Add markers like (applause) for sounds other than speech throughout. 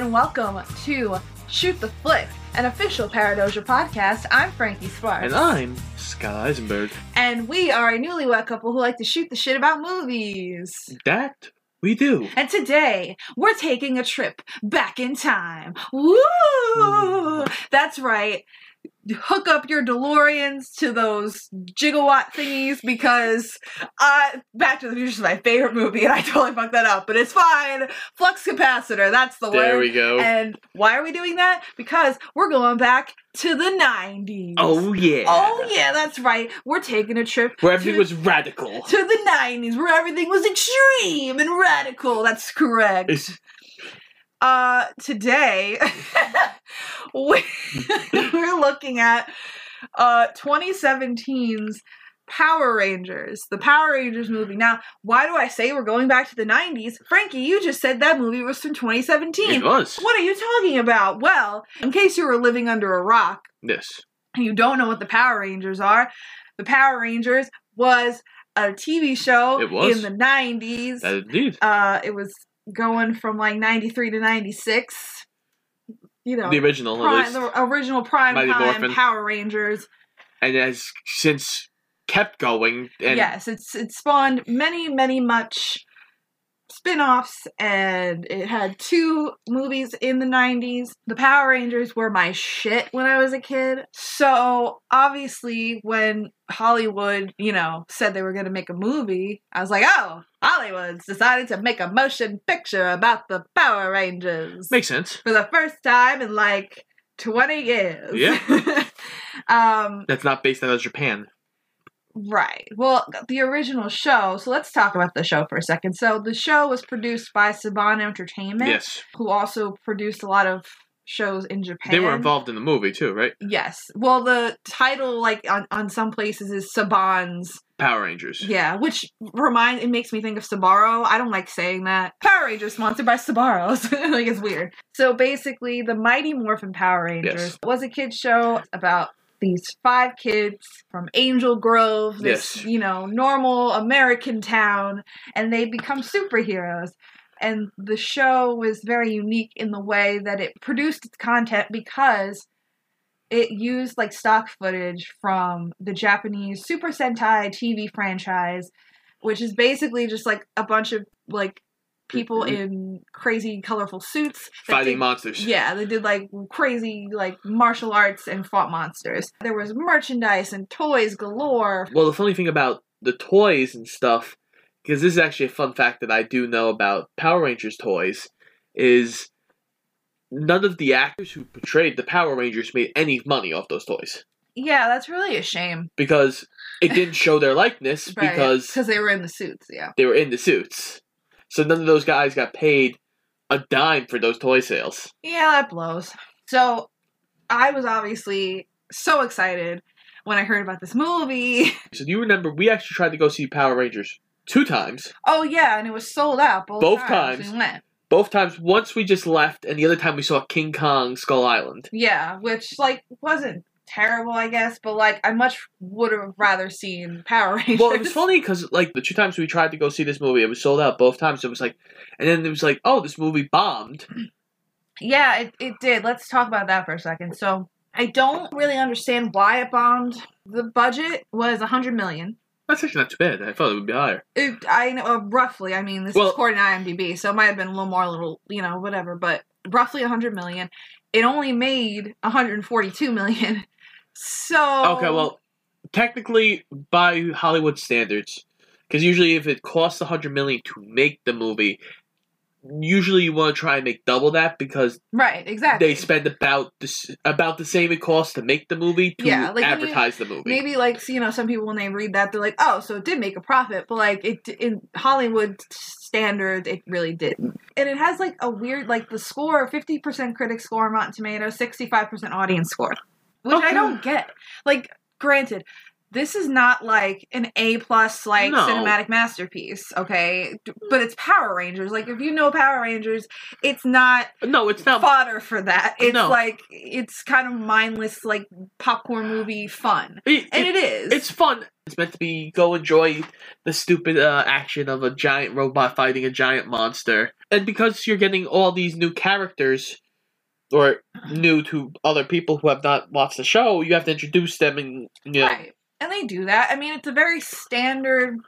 and welcome to Shoot the Flick, an official Paradoja podcast. I'm Frankie Sparks. And I'm Scott Eisenberg. And we are a newlywed couple who like to shoot the shit about movies. That we do. And today, we're taking a trip back in time. Woo! That's right. Hook up your DeLoreans to those gigawatt thingies because uh, Back to the Future is my favorite movie and I totally fucked that up, but it's fine. Flux capacitor, that's the way. There word. we go. And why are we doing that? Because we're going back to the 90s. oh yeah. Oh, yeah, that's right. We're taking a trip Where everything to- was radical. to the 90s where everything was extreme and radical. That's correct. It's- Uh, today (laughs) we, (laughs) we're looking at uh 2017's Power Rangers, the Power Rangers movie. Now, why do I say we're going back to the 90s? Frankie, you just said that movie was from 2017. It was. What are you talking about? Well, in case you were living under a rock, Yes. and you don't know what the Power Rangers are, the Power Rangers was a TV show It was. in the 90s. That indeed. uh, it was going from like 93 to 96. You know, the original prime, the original prime Mighty time Morphin. Power Rangers. And has since kept going and yes, it's it spawned many, many much spin-offs and it had two movies in the 90s. The Power Rangers were my shit when I was a kid. So, obviously when Hollywood, you know, said they were going to make a movie, I was like, "Oh, Hollywood's decided to make a motion picture about the Power Rangers." makes sense. for the first time in like 20 years. Yeah. (laughs) um That's not based out of Japan. Right. Well, the original show. So let's talk about the show for a second. So the show was produced by Saban Entertainment, Yes. who also produced a lot of shows in Japan. They were involved in the movie too, right? Yes. Well, the title, like on, on some places, is Saban's. Power Rangers. Yeah, which remind it makes me think of Sbarro. I don't like saying that. Power Rangers sponsored by Sbarros. (laughs) like it's weird. So basically, the Mighty Morphin Power Rangers Yes. was a kids show about these five kids from Angel Grove, this Yes. you know normal American town, and they become superheroes. And the show was very unique in the way that it produced its content because it used like stock footage from the Japanese Super Sentai TV franchise, which is basically just like a bunch of like people Mhm. in crazy colorful suits Fighting did- monsters. yeah, they did like crazy like martial arts and fought monsters. There was merchandise and toys galore. Well, the funny thing about the toys and stuff, because this is actually a fun fact that I do know about Power Rangers toys, is none of the actors who portrayed the Power Rangers made any money off those toys Yeah, that's really a shame. because it didn't show their likeness (laughs) Right, because because they were in the suits. Yeah. they were in the suits. So none of those guys got paid a dime for those toy sales. Yeah, that blows. So I was obviously so excited when I heard about this movie. (laughs) So do you remember we actually tried to go see Power Rangers two times. Oh yeah, and it was sold out both, Both times. times. we went. Both times, once we just left, and the other time we saw King Kong Skull Island. Yeah, which like wasn't terrible, I guess, but like I much would have rather seen Power Rangers. Well, it was funny because like the two times we tried to go see this movie, it was sold out both times. So it was like, and then it was like, oh, this movie bombed. Yeah, it, it did. Let's talk about that for a second. So I don't really understand why it bombed. The budget was a hundred million. That's actually not too bad. I thought it would be higher. It, I know uh, roughly. I mean, this Well- is according to IMDb, so it might have been a little more, a little you know, whatever. But roughly a hundred million. It only made 142 million. So Okay, well, technically by Hollywood standards, because usually if it costs a hundred million to make the movie, usually you want to try and make double that because right, exactly. they spend about the about the same it costs to make the movie to Yeah, like advertise the movie. Maybe like you know some people when they read that they're like oh so it did make a profit but like it in Hollywood standards it really didn't and it has like a weird like the score fifty percent critic score on Rotten Tomatoes sixty five percent audience score which I don't get like granted this is not like an A plus like No. cinematic masterpiece okay but it's Power Rangers like if you know Power Rangers it's not no, it's not. fodder for that it's No. like it's kind of mindless like popcorn movie fun it- and it- it is it's fun. It's meant to be go enjoy the stupid uh, action of a giant robot fighting a giant monster. And because you're getting all these new characters, or new to other people who have not watched the show, you have to introduce them and you know. Right. And they do that. I mean, it's a very standard,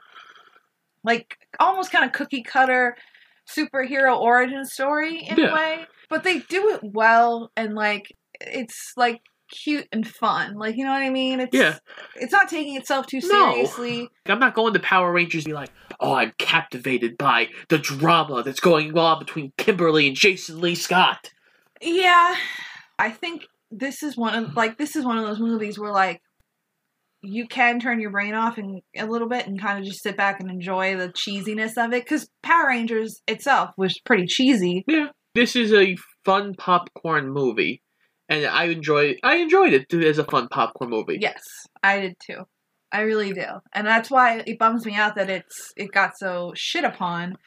like almost kind of cookie cutter superhero origin story in Yeah. a way. But they do it well and like it's like cute and fun. Like you know what I mean? It's Yeah. it's not taking itself too No. seriously. I'm not going to Power Rangers be like, oh, I'm captivated by the drama that's going on between Kimberly and Jason Lee Scott. Yeah. I think this is one of like this is one of those movies where like you can turn your brain off and a little bit and kind of just sit back and enjoy the cheesiness of it because Power Rangers itself was pretty cheesy. Yeah, this is a fun popcorn movie, and I enjoy. I enjoyed it as a fun popcorn movie. Yes, I did too. I really do, and that's why it bums me out that it's it got so shit upon.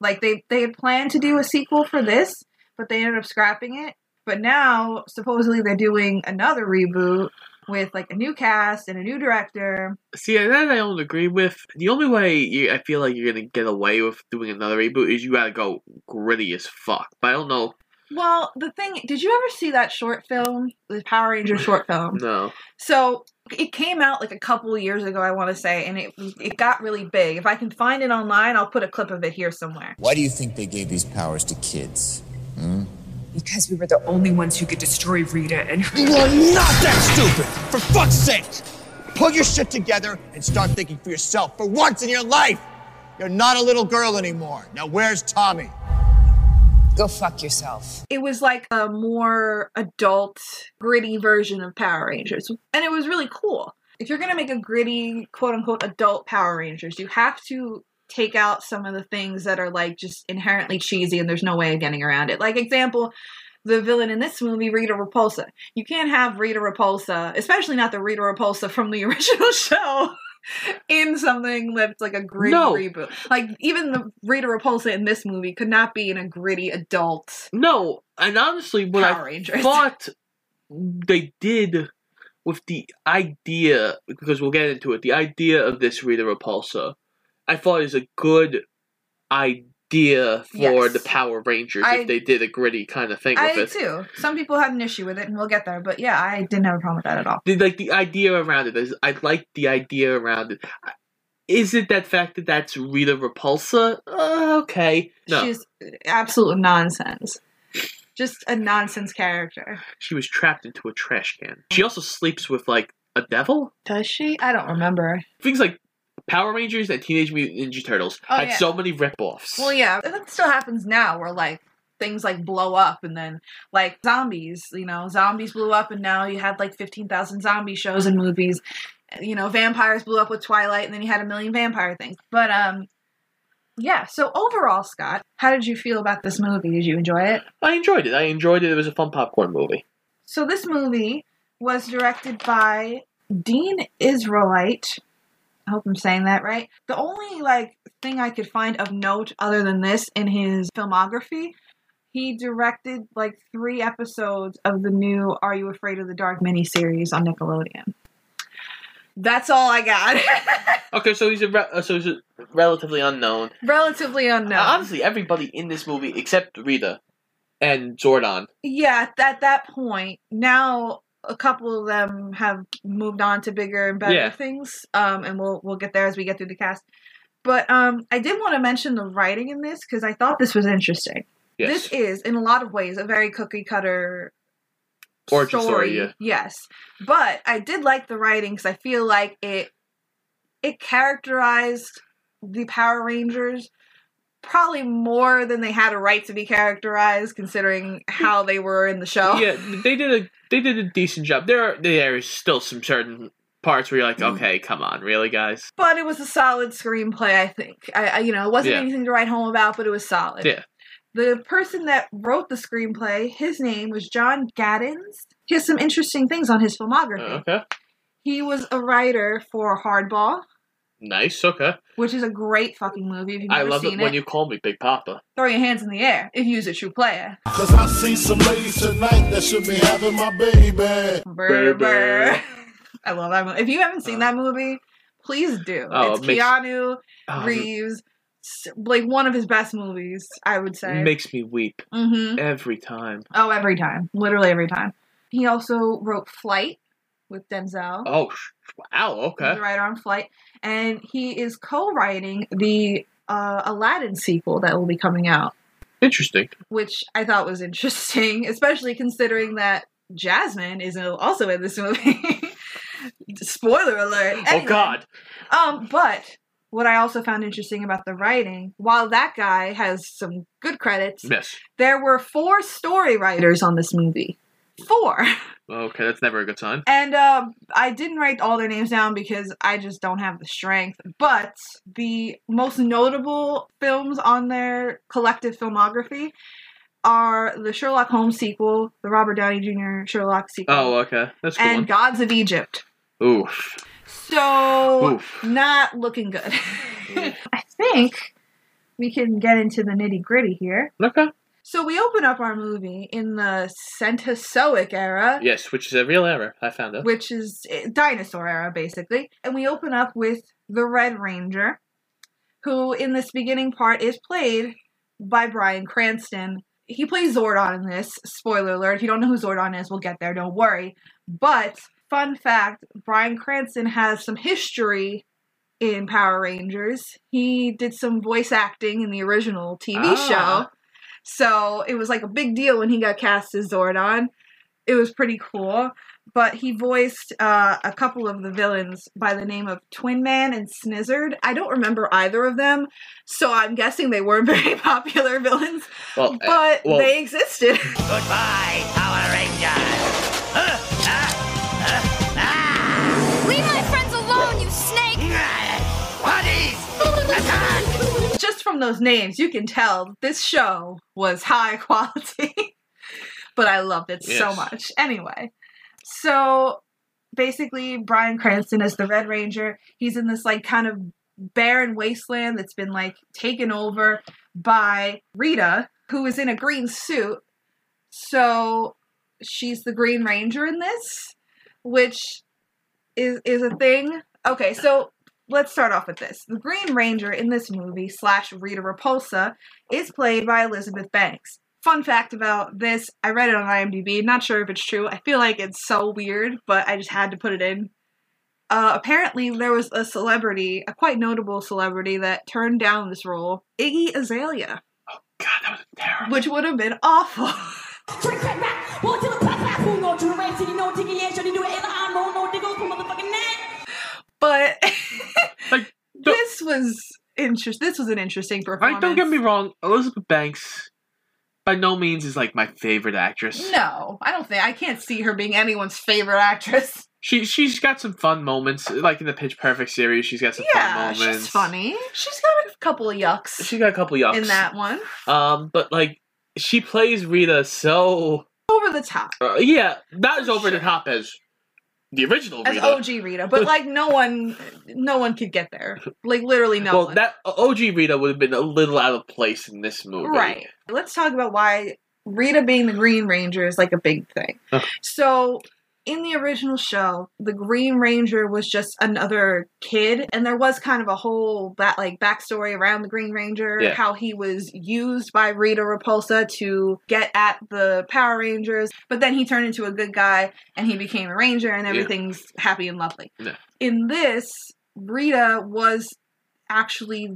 Like they they had planned to do a sequel for this, but they ended up scrapping it. But now supposedly they're doing another reboot with like a new cast and a new director. See, that I don't agree with. The only way you, I feel like you're gonna get away with doing another reboot is you gotta go gritty as fuck. But I don't know. Well, the thing, did you ever see that short film, the Power Ranger short film? No. So it came out like a couple years ago, I want to say, and it it got really big. If I can find it online, I'll put a clip of it here somewhere. Why do you think they gave these powers to kids? Because we were the only ones who could destroy Rita and her. You are not that stupid! For fuck's sake! Pull your shit together and start thinking for yourself for once in your life! You're not a little girl anymore. Now where's Tommy? go fuck yourself. It was like a more adult, gritty version of Power Rangers, and it was really cool. If you're gonna make a gritty, quote unquote, adult Power Rangers, you have to take out some of the things that are like just inherently cheesy and there's no way of getting around it. Like example, the villain in this movie, Rita Repulsa. You can't have Rita Repulsa, especially not the Rita Repulsa from the (laughs) original show, in something that's like a gritty No. reboot. Like even the Rita Repulsa in this movie could not be in a gritty adult No, and honestly, what Power I Rangers. thought they did with the idea, because we'll get into it, the idea of this Rita Repulsa, I thought is a good idea for Yes. the Power Rangers I- if they did a gritty kind of thing I with it. too. Some people had an issue with it, and we'll get there. But yeah, I didn't have a problem with that at all. The, like the idea around it is, I like the idea around it. Is it that fact that that's Rita Repulsa? Uh, okay, no, She's absolute nonsense. Just a nonsense character. she was trapped into a trash can. She also sleeps with like a devil. Does she? I don't remember. things like Power Rangers and Teenage Mutant Ninja Turtles Oh, had yeah. so many ripoffs. Well, yeah, and that still happens now, where like things like blow up, and then like zombies. You know, zombies blew up, and now you had like fifteen thousand zombie shows and movies. You know, vampires blew up with Twilight, and then you had a million vampire things. But um, yeah. So overall, Scott, how did you feel about this movie? Did you enjoy it? I enjoyed it. I enjoyed it. It was a fun popcorn movie. So this movie was directed by Dean Israelite. I hope I'm saying that right. The only like thing I could find of note other than this in his filmography, he directed like three episodes of the new Are You Afraid of the Dark miniseries on Nickelodeon. That's all I got. (laughs) Okay, so he's a re- uh, so he's a relatively unknown. Relatively unknown. Uh, honestly, everybody in this movie except Rita and Jordan. yeah, at that point, now a couple of them have moved on to bigger and better Yeah. things. Um, and we'll we'll get there as we get through the cast. But um, I did want to mention the writing in this because I thought this was interesting. Yes. This is, in a lot of ways, a very cookie cutter Origin story, yeah. Yes, but I did like the writing because I feel like it it characterized the Power Rangers probably more than they had a right to be characterized, considering how they were in the show. Yeah, they did a they did a decent job. There are there is still some certain parts where you're like, Mm. okay, come on, really, guys? But it was a solid screenplay, I think. I, I you know, it wasn't Yeah. anything to write home about, but it was solid. Yeah. The person that wrote the screenplay, his name was John Gatins. He has some interesting things on his filmography. Okay, He was a writer for Hardball, nice. Okay, which is a great fucking movie. If you've I never love seen it when you call me Big Papa. throw your hands in the air if you use a true player. Cause I see some ladies tonight that should be having my baby. Brr, Brr, brr. (laughs) I love that movie. If you haven't seen Uh. that movie, Please do. Oh, it's it makes- Keanu Oh, Reeves, s- like one of his best movies, I would say. makes me weep hmm every time. Oh, every time, literally every time. He also wrote Flight with Denzel. Oh, sh- wow. He's Okay. the writer on Flight, and he is co-writing the uh, Aladdin sequel that will be coming out, Interesting. which I thought was interesting, (laughs) especially considering that Jasmine is also in this movie. (laughs) Spoiler alert! Oh God. Um, but what I also found interesting about the writing, while that guy has some good credits, Yes. there were four story writers on this movie. Four. Okay, that's never a good sign. And uh, I didn't write all their names down because I just don't have the strength. But the most notable films on their collective filmography are the Sherlock Holmes sequel, the Robert Downey Jr. Sherlock sequel, Oh, okay. That's good and Gods of Egypt. one. Oof. So, Oof. not looking good. (laughs) I think we can get into the nitty gritty here. Okay. So, we open up our movie in the Cenozoic era. Yes, which is a real era. I found out. which is eh, dinosaur era basically and we open up with the red ranger who in this beginning part is played by bryan cranston he plays zordon in this spoiler alert if you don't know who zordon is we'll get there don't worry but fun fact bryan cranston has some history in power rangers he did some voice acting in the original tv Ah. show so it was like a big deal when he got cast as zordon it was pretty cool but he voiced uh, a couple of the villains by the name of Twin Man and Snizard. I don't remember either of them, so I'm guessing they weren't (laughs) very popular villains, Well, uh, but well, they existed. Goodbye, Power Rangers. From those names, you can tell this show was high (laughs) quality, but I loved it so much. Anyway, so basically, Bryan Cranston is the Red Ranger. He's in this like kind of barren wasteland that's been like taken over by Rita, who is in a green suit. So she's the Green Ranger in this, which is is a thing. Okay, so let's start off with this. The Green Ranger in this movie slash Rita Repulsa is played by Elizabeth Banks. Fun fact about this, I read it on IMDb. Not sure if it's true. I feel like it's so weird, but I just had to put it in. Uh, apparently, there was a celebrity, a quite notable celebrity, that turned down this role, Iggy Azalea, Oh, God, that was terrible. which would have been awful. But (laughs) Like, (laughs) this was interest. This was an interesting performance. Don't get me wrong. Elizabeth Banks, by no means, is like my favorite actress. No, I don't think I can't see her being anyone's favorite actress. (laughs) She she's got some fun moments, like in the Pitch Perfect series. She's got some Yeah, fun moments. she's funny. She's got a couple of yucks She got a couple yucks in that one. Um, but like she plays Rita so Over the top uh, yeah, not as over the top as the original as Rita. OG Rita, but like no one, no one could get there. Like literally no well, one. that uh, OG Rita would have been a little out of place in this movie. Right. Let's talk about why Rita being the Green Ranger is like a big thing. So, in the original show, the Green Ranger was just another kid, and there was kind of a whole that like backstory around the Green Ranger, Yeah. how he was used by Rita Repulsa to get at the Power Rangers, but then he turned into a good guy and he became a ranger, and Yeah. everything's happy and lovely. Yeah. In this, Rita was actually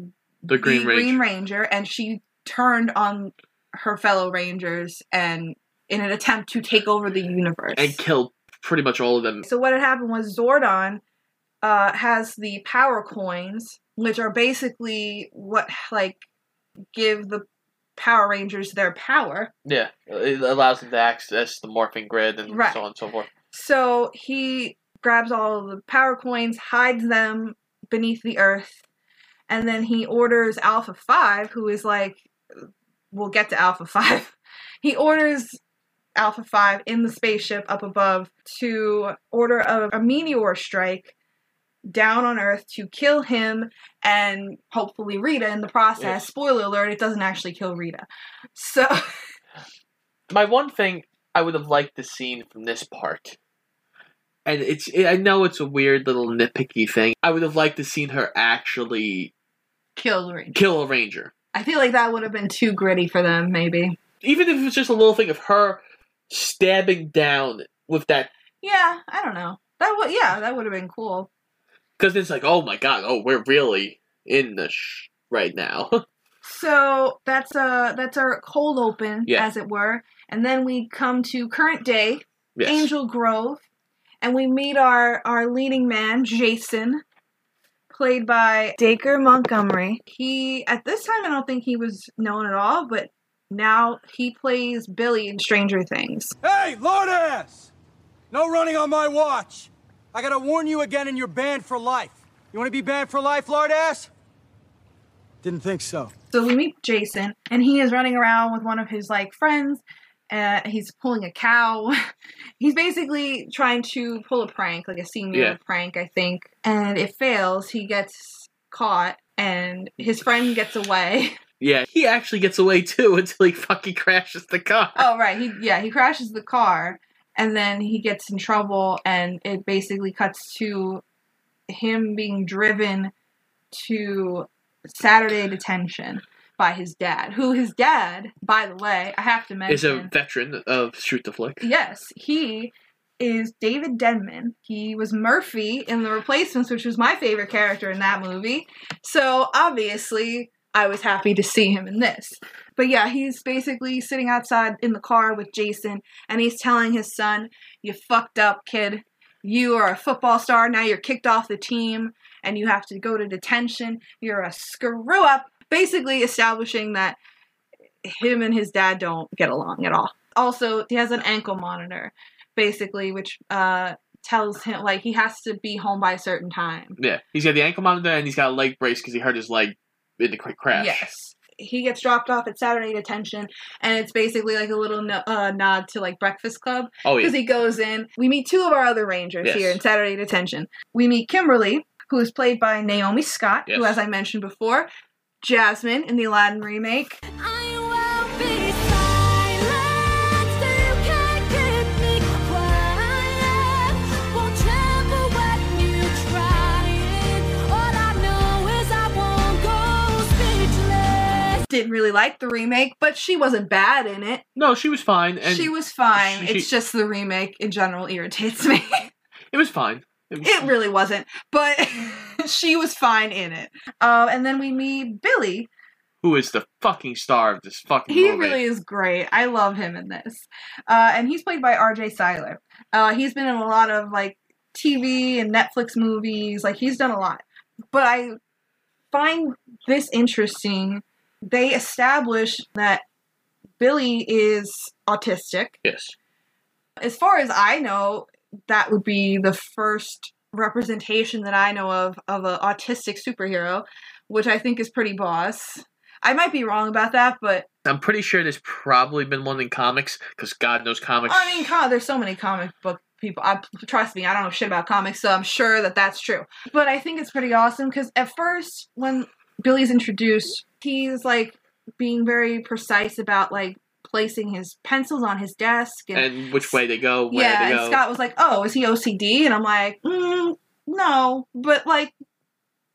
The Green Ranger. Green Ranger, and she turned on her fellow Rangers and in an attempt to take over the universe. and killed pretty much all of them. so what had happened was Zordon uh, has the power coins, which are basically what like give the Power Rangers their power. Yeah, it allows them to access the morphing grid and Right. so on and so forth. So he grabs all the power coins, hides them beneath the earth, and then he orders Alpha 5, who is like, we'll get to Alpha 5. (laughs) He orders Alpha 5 in the spaceship up above to order a, a meteor strike down on Earth to kill him and hopefully Rita in the process. Yes. Spoiler alert, it doesn't actually kill Rita. So, (laughs) My one thing I would have liked the scene from this part. and it's I know it's a weird little nitpicky thing. I would have liked to seen her actually Killed Ranger. kill a ranger, I feel like that would have been too gritty for them, maybe. even if it was just a little thing of her stabbing down with that. Yeah, I don't know. That would yeah, that would have been cool. Because it's like, oh my god, oh we're really in the sh- right now. (laughs) So that's uh that's our cold open, Yeah. as it were, and then we come to current day, yes. Angel Grove, and we meet our our leading man, Jason, played by Dacre Montgomery. He at this time I don't think he was known at all, but now he plays Billy in Stranger Things. Hey, lord ass! No running on my watch. I gotta warn you again, and you're banned for life. You wanna be banned for life, lord ass? Didn't think so. So we meet Jason, and he is running around with one of his like friends. Uh, he's pulling a cow. (laughs) he's basically trying to pull a prank, like a senior Yeah. prank, I think. And it fails. He gets caught, and his friend gets away. (laughs) Yeah, he actually gets away too (laughs) until he fucking crashes the car. oh right, he yeah he crashes the car, and then he gets in trouble, and it basically cuts to him being driven to Saturday detention by his dad, who his dad, by the way, I have to mention, Is a veteran of Shoot the Flick. Yes, he is David Denman. He was Murphy in The Replacements, which was my favorite character in that movie. So obviously, I was happy to see him in this. But yeah, he's basically sitting outside in the car with Jason, and he's telling his son, You fucked up, kid. You are a football star. Now you're kicked off the team, and you have to go to detention. You're a screw up. Basically, establishing that him and his dad don't get along at all. Also, he has an ankle monitor, basically, which uh, tells him like he has to be home by a certain time. Yeah, he's got the ankle monitor and he's got a leg brace because he hurt his leg in the quick crash. Yes. He gets dropped off at Saturday detention, and it's basically like a little no- uh, nod to like Breakfast Club Oh yeah. because he goes in. We meet two of our other Rangers Yes. here in Saturday detention. We meet Kimberly, who is played by Naomi Scott, who, as I mentioned before, Jasmine in the Aladdin remake. I Didn't really like the remake, but she wasn't bad in it. No, she was fine, and she was fine. she- it's just the remake in general irritates me. (laughs) it was fine. It was, it really wasn't, but (laughs) she was fine in it. Uh, and then we meet Billy. who is the fucking star of this fucking movie? He movie? really is great. I love him in this. Uh, and he's played by R.J. Cyler. Uh, he's been in a lot of like TV and Netflix movies. Like he's done a lot. But I find this interesting. They establish that Billy is autistic. Yes. as far as I know, that would be the first representation that I know of of an autistic superhero, which I think is pretty boss. I might be wrong about that, but I'm pretty sure there's probably been one in comics because God knows comics. I mean, God, there's so many comic book people. I, trust me, I don't know shit about comics, so I'm sure that that's true. But I think it's pretty awesome because at first, when Billy's introduced, he's like being very precise about like placing his pencils on his desk and and which way they go, where yeah, they and. Scott was like, "Oh, is he OCD?" And I'm like, mm, "No, but like,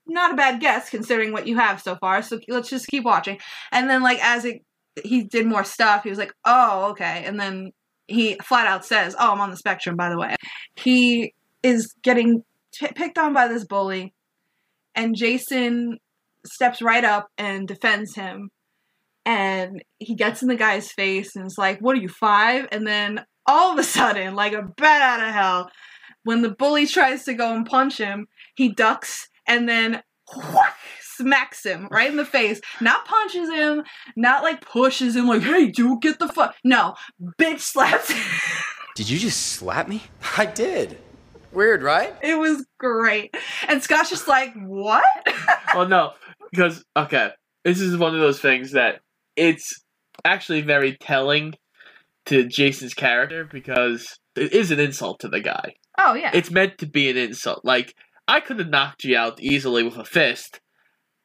not a bad guess considering what you have so far. So let's just keep watching." And then, like, as it he did more stuff, he was like, "Oh, okay." And then he flat out says, "Oh, I'm on the spectrum, by the way." He is getting t- picked on by this bully, and Jason steps right up and defends him. And he gets in the guy's face and is like, What are you, five? And then all of a sudden, like a bat out of hell, when the bully tries to go and punch him, he ducks and then smacks him right in the face. Not punches him, not like pushes him, like, hey, dude, get the fuck. No, bitch slaps him. (laughs) Did you just slap me? (laughs) I did. Weird, right? It was great. And Scott's just like, what? well, no, because okay, this is one of those things that it's actually very telling to Jason's character because it is an insult to the guy. oh, yeah. It's meant to be an insult. Like I could have knocked you out easily with a fist,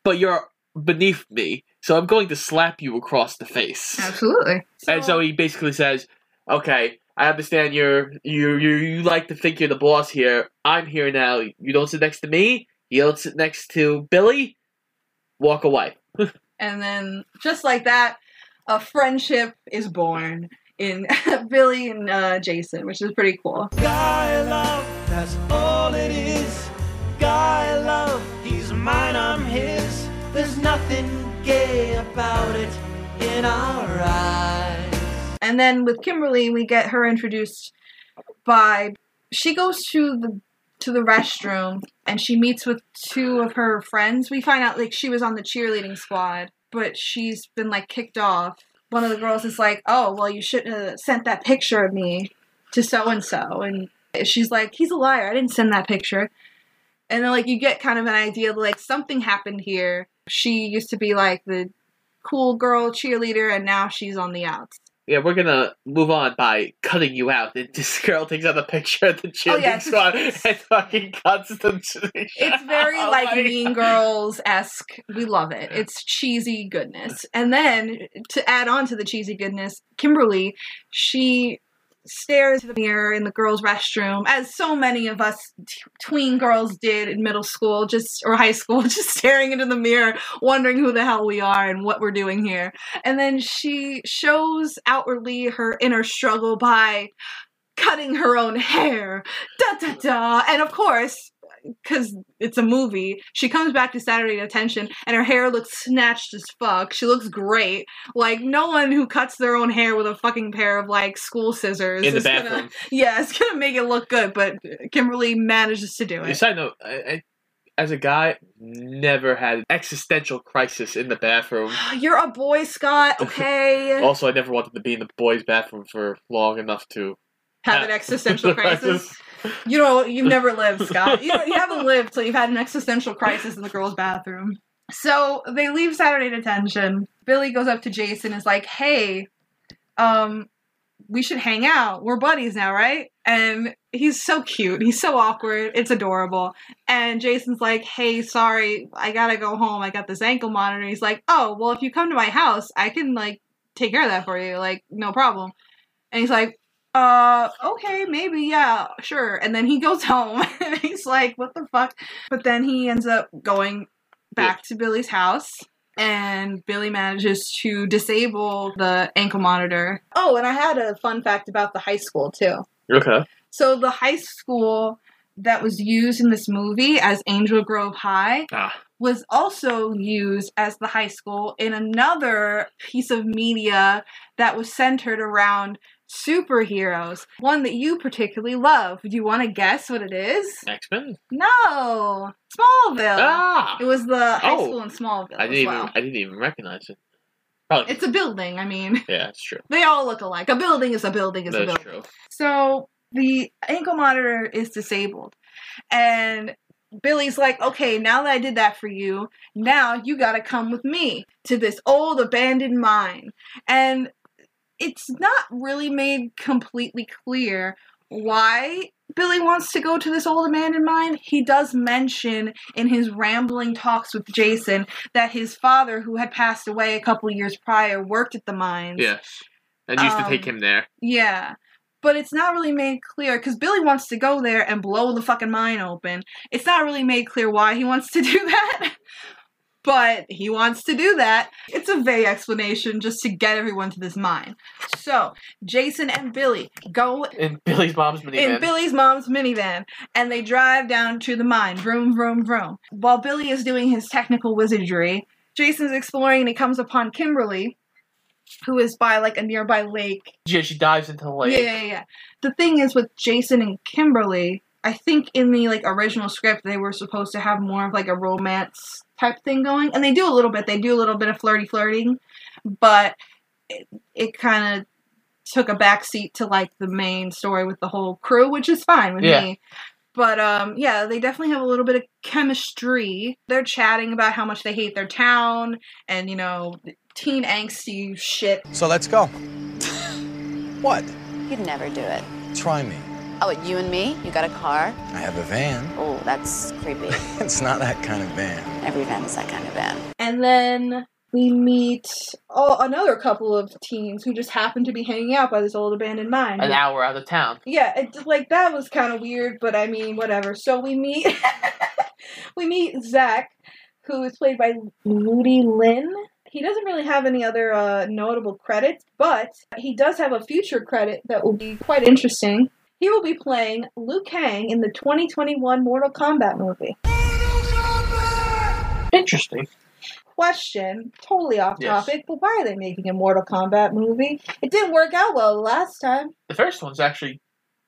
but you're beneath me, so I'm going to slap you across the face. Absolutely. And so he basically says, "Okay, I understand you're you you you like to think you're the boss here. I'm here now. You don't sit next to me. You don't sit next to Billy. Walk away. And then, just like that, a friendship is born in (laughs) Billy and uh, Jason, which is pretty cool. Guy love, that's all it is. Guy love, he's mine, I'm his. There's nothing gay about it in our eyes. And then with Kimberly, we get her introduced by she goes to the to the restroom and she meets with two of her friends. We find out like she was on the cheerleading squad, but she's been like kicked off. One of the girls is like, "Oh, well, you shouldn't have sent that picture of me to so and so," and she's like, "He's a liar. I didn't send that picture." And then like you get kind of an idea that like something happened here. She used to be like the cool girl cheerleader, and now she's on the outs. Yeah, we're gonna move on by cutting you out. And (laughs) this girl takes out the picture of the cheerleading Oh, yeah, squad and fucking cuts them to the It's very Oh like Mean Girls esque. We love it. It's cheesy goodness. And then to add on to the cheesy goodness, Kimberly, she stares at the mirror in the girls' restroom, as so many of us t- tween girls did in middle school, just or high school, (laughs) just staring into the mirror, wondering who the hell we are and what we're doing here. And then she shows outwardly her inner struggle by cutting her own hair. Da da da. And of course, because it's a movie, she comes back to Saturday Detention and her hair looks snatched as fuck. She looks great. Like, no one who cuts their own hair with a fucking pair of, like, school scissors in the is gonna- bathroom. (laughs) yeah, it's gonna make it look good, but Kimberly manages to do it. side note: I, I, as a guy, never had an existential crisis in the bathroom. (sighs) You're a boy, Scott, (laughs) okay? Also, I never wanted to be in the boys' bathroom for long enough to Have an (laughs) existential crisis. You know, you've never lived, Scott. You, you haven't lived till you've had an existential crisis in the girls' bathroom. So they leave Saturday detention. Billy goes up to Jason and is like, hey, um, we should hang out. We're buddies now, right? And he's so cute. He's so awkward. It's adorable. And Jason's like, hey, sorry, I gotta go home. I got this ankle monitor. He's like, oh, well, if you come to my house, I can, like, take care of that for you. Like, no problem. And he's like, uh, okay, maybe, yeah, sure. And then he goes (laughs) home and he's like, what the fuck? But then he ends up going back to Billy's house and Billy manages to disable the ankle monitor. Oh, and I had a fun fact about the high school too. Okay. So the high school that was used in this movie as Angel Grove High Ah. was also used as the high school in another piece of media that was centered around superheroes. One that you particularly love. Do you want to guess what it is? X Men. No, Smallville. Ah. It was the high Oh. school in Smallville I didn't well. even. I didn't even recognize it. Probably. It's a building. I mean, (laughs) yeah, it's true. they all look alike. A building is a building is a That's building. true. So the ankle monitor is disabled. And Billy's like, okay, now that I did that for you, now you gotta come with me to this old abandoned mine. And it's not really made completely clear why Billy wants to go to this old abandoned mine. He does mention in his rambling talks with Jason that his father, who had passed away a couple years prior, worked at the mines. Yes. And used to take Um, him there. Yeah. But it's not really made clear because Billy wants to go there and blow the fucking mine open. It's not really made clear why he wants to do (laughs) that. But he wants to do that. It's a vague explanation just to get everyone to this mine. So, Jason and Billy go In Billy's mom's minivan. in Billy's mom's minivan, and they drive down to the mine. Vroom, vroom, vroom. While Billy is doing his technical wizardry, Jason's exploring and he comes upon Kimberly, who is by like a nearby lake. yeah, she dives into the lake. Yeah, yeah, yeah. The thing is with Jason and Kimberly, I think in the like original script they were supposed to have more of like a romance type thing going, and they do a little bit. They do a little bit of flirty flirting, but it, it kind of took a backseat to like the main story with the whole crew, which is fine with Yeah. me. But um, yeah, they definitely have a little bit of chemistry. They're chatting about how much they hate their town and you know teen angsty shit. So let's go. (laughs) what? You'd never do it. Try me. Oh, you and me? You got a car? I have a van. Oh, that's creepy. (laughs) It's not that kind of van. Every van is that kind of van. And then we meet oh, another couple of teens who just happen to be hanging out by this old abandoned mine. An hour out of town. Yeah, it, like that was kind of weird, but I mean, whatever. So we meet, (laughs) we meet Zach, who is played by Ludi Lin. He doesn't really have any other uh, notable credits, but he does have a future credit that will be quite interesting. He will be playing Liu Kang in the 2021 Mortal Kombat movie. Interesting. Question, totally off Yes. topic, but why are they making a Mortal Kombat movie? It didn't work out well the last time. The first one's actually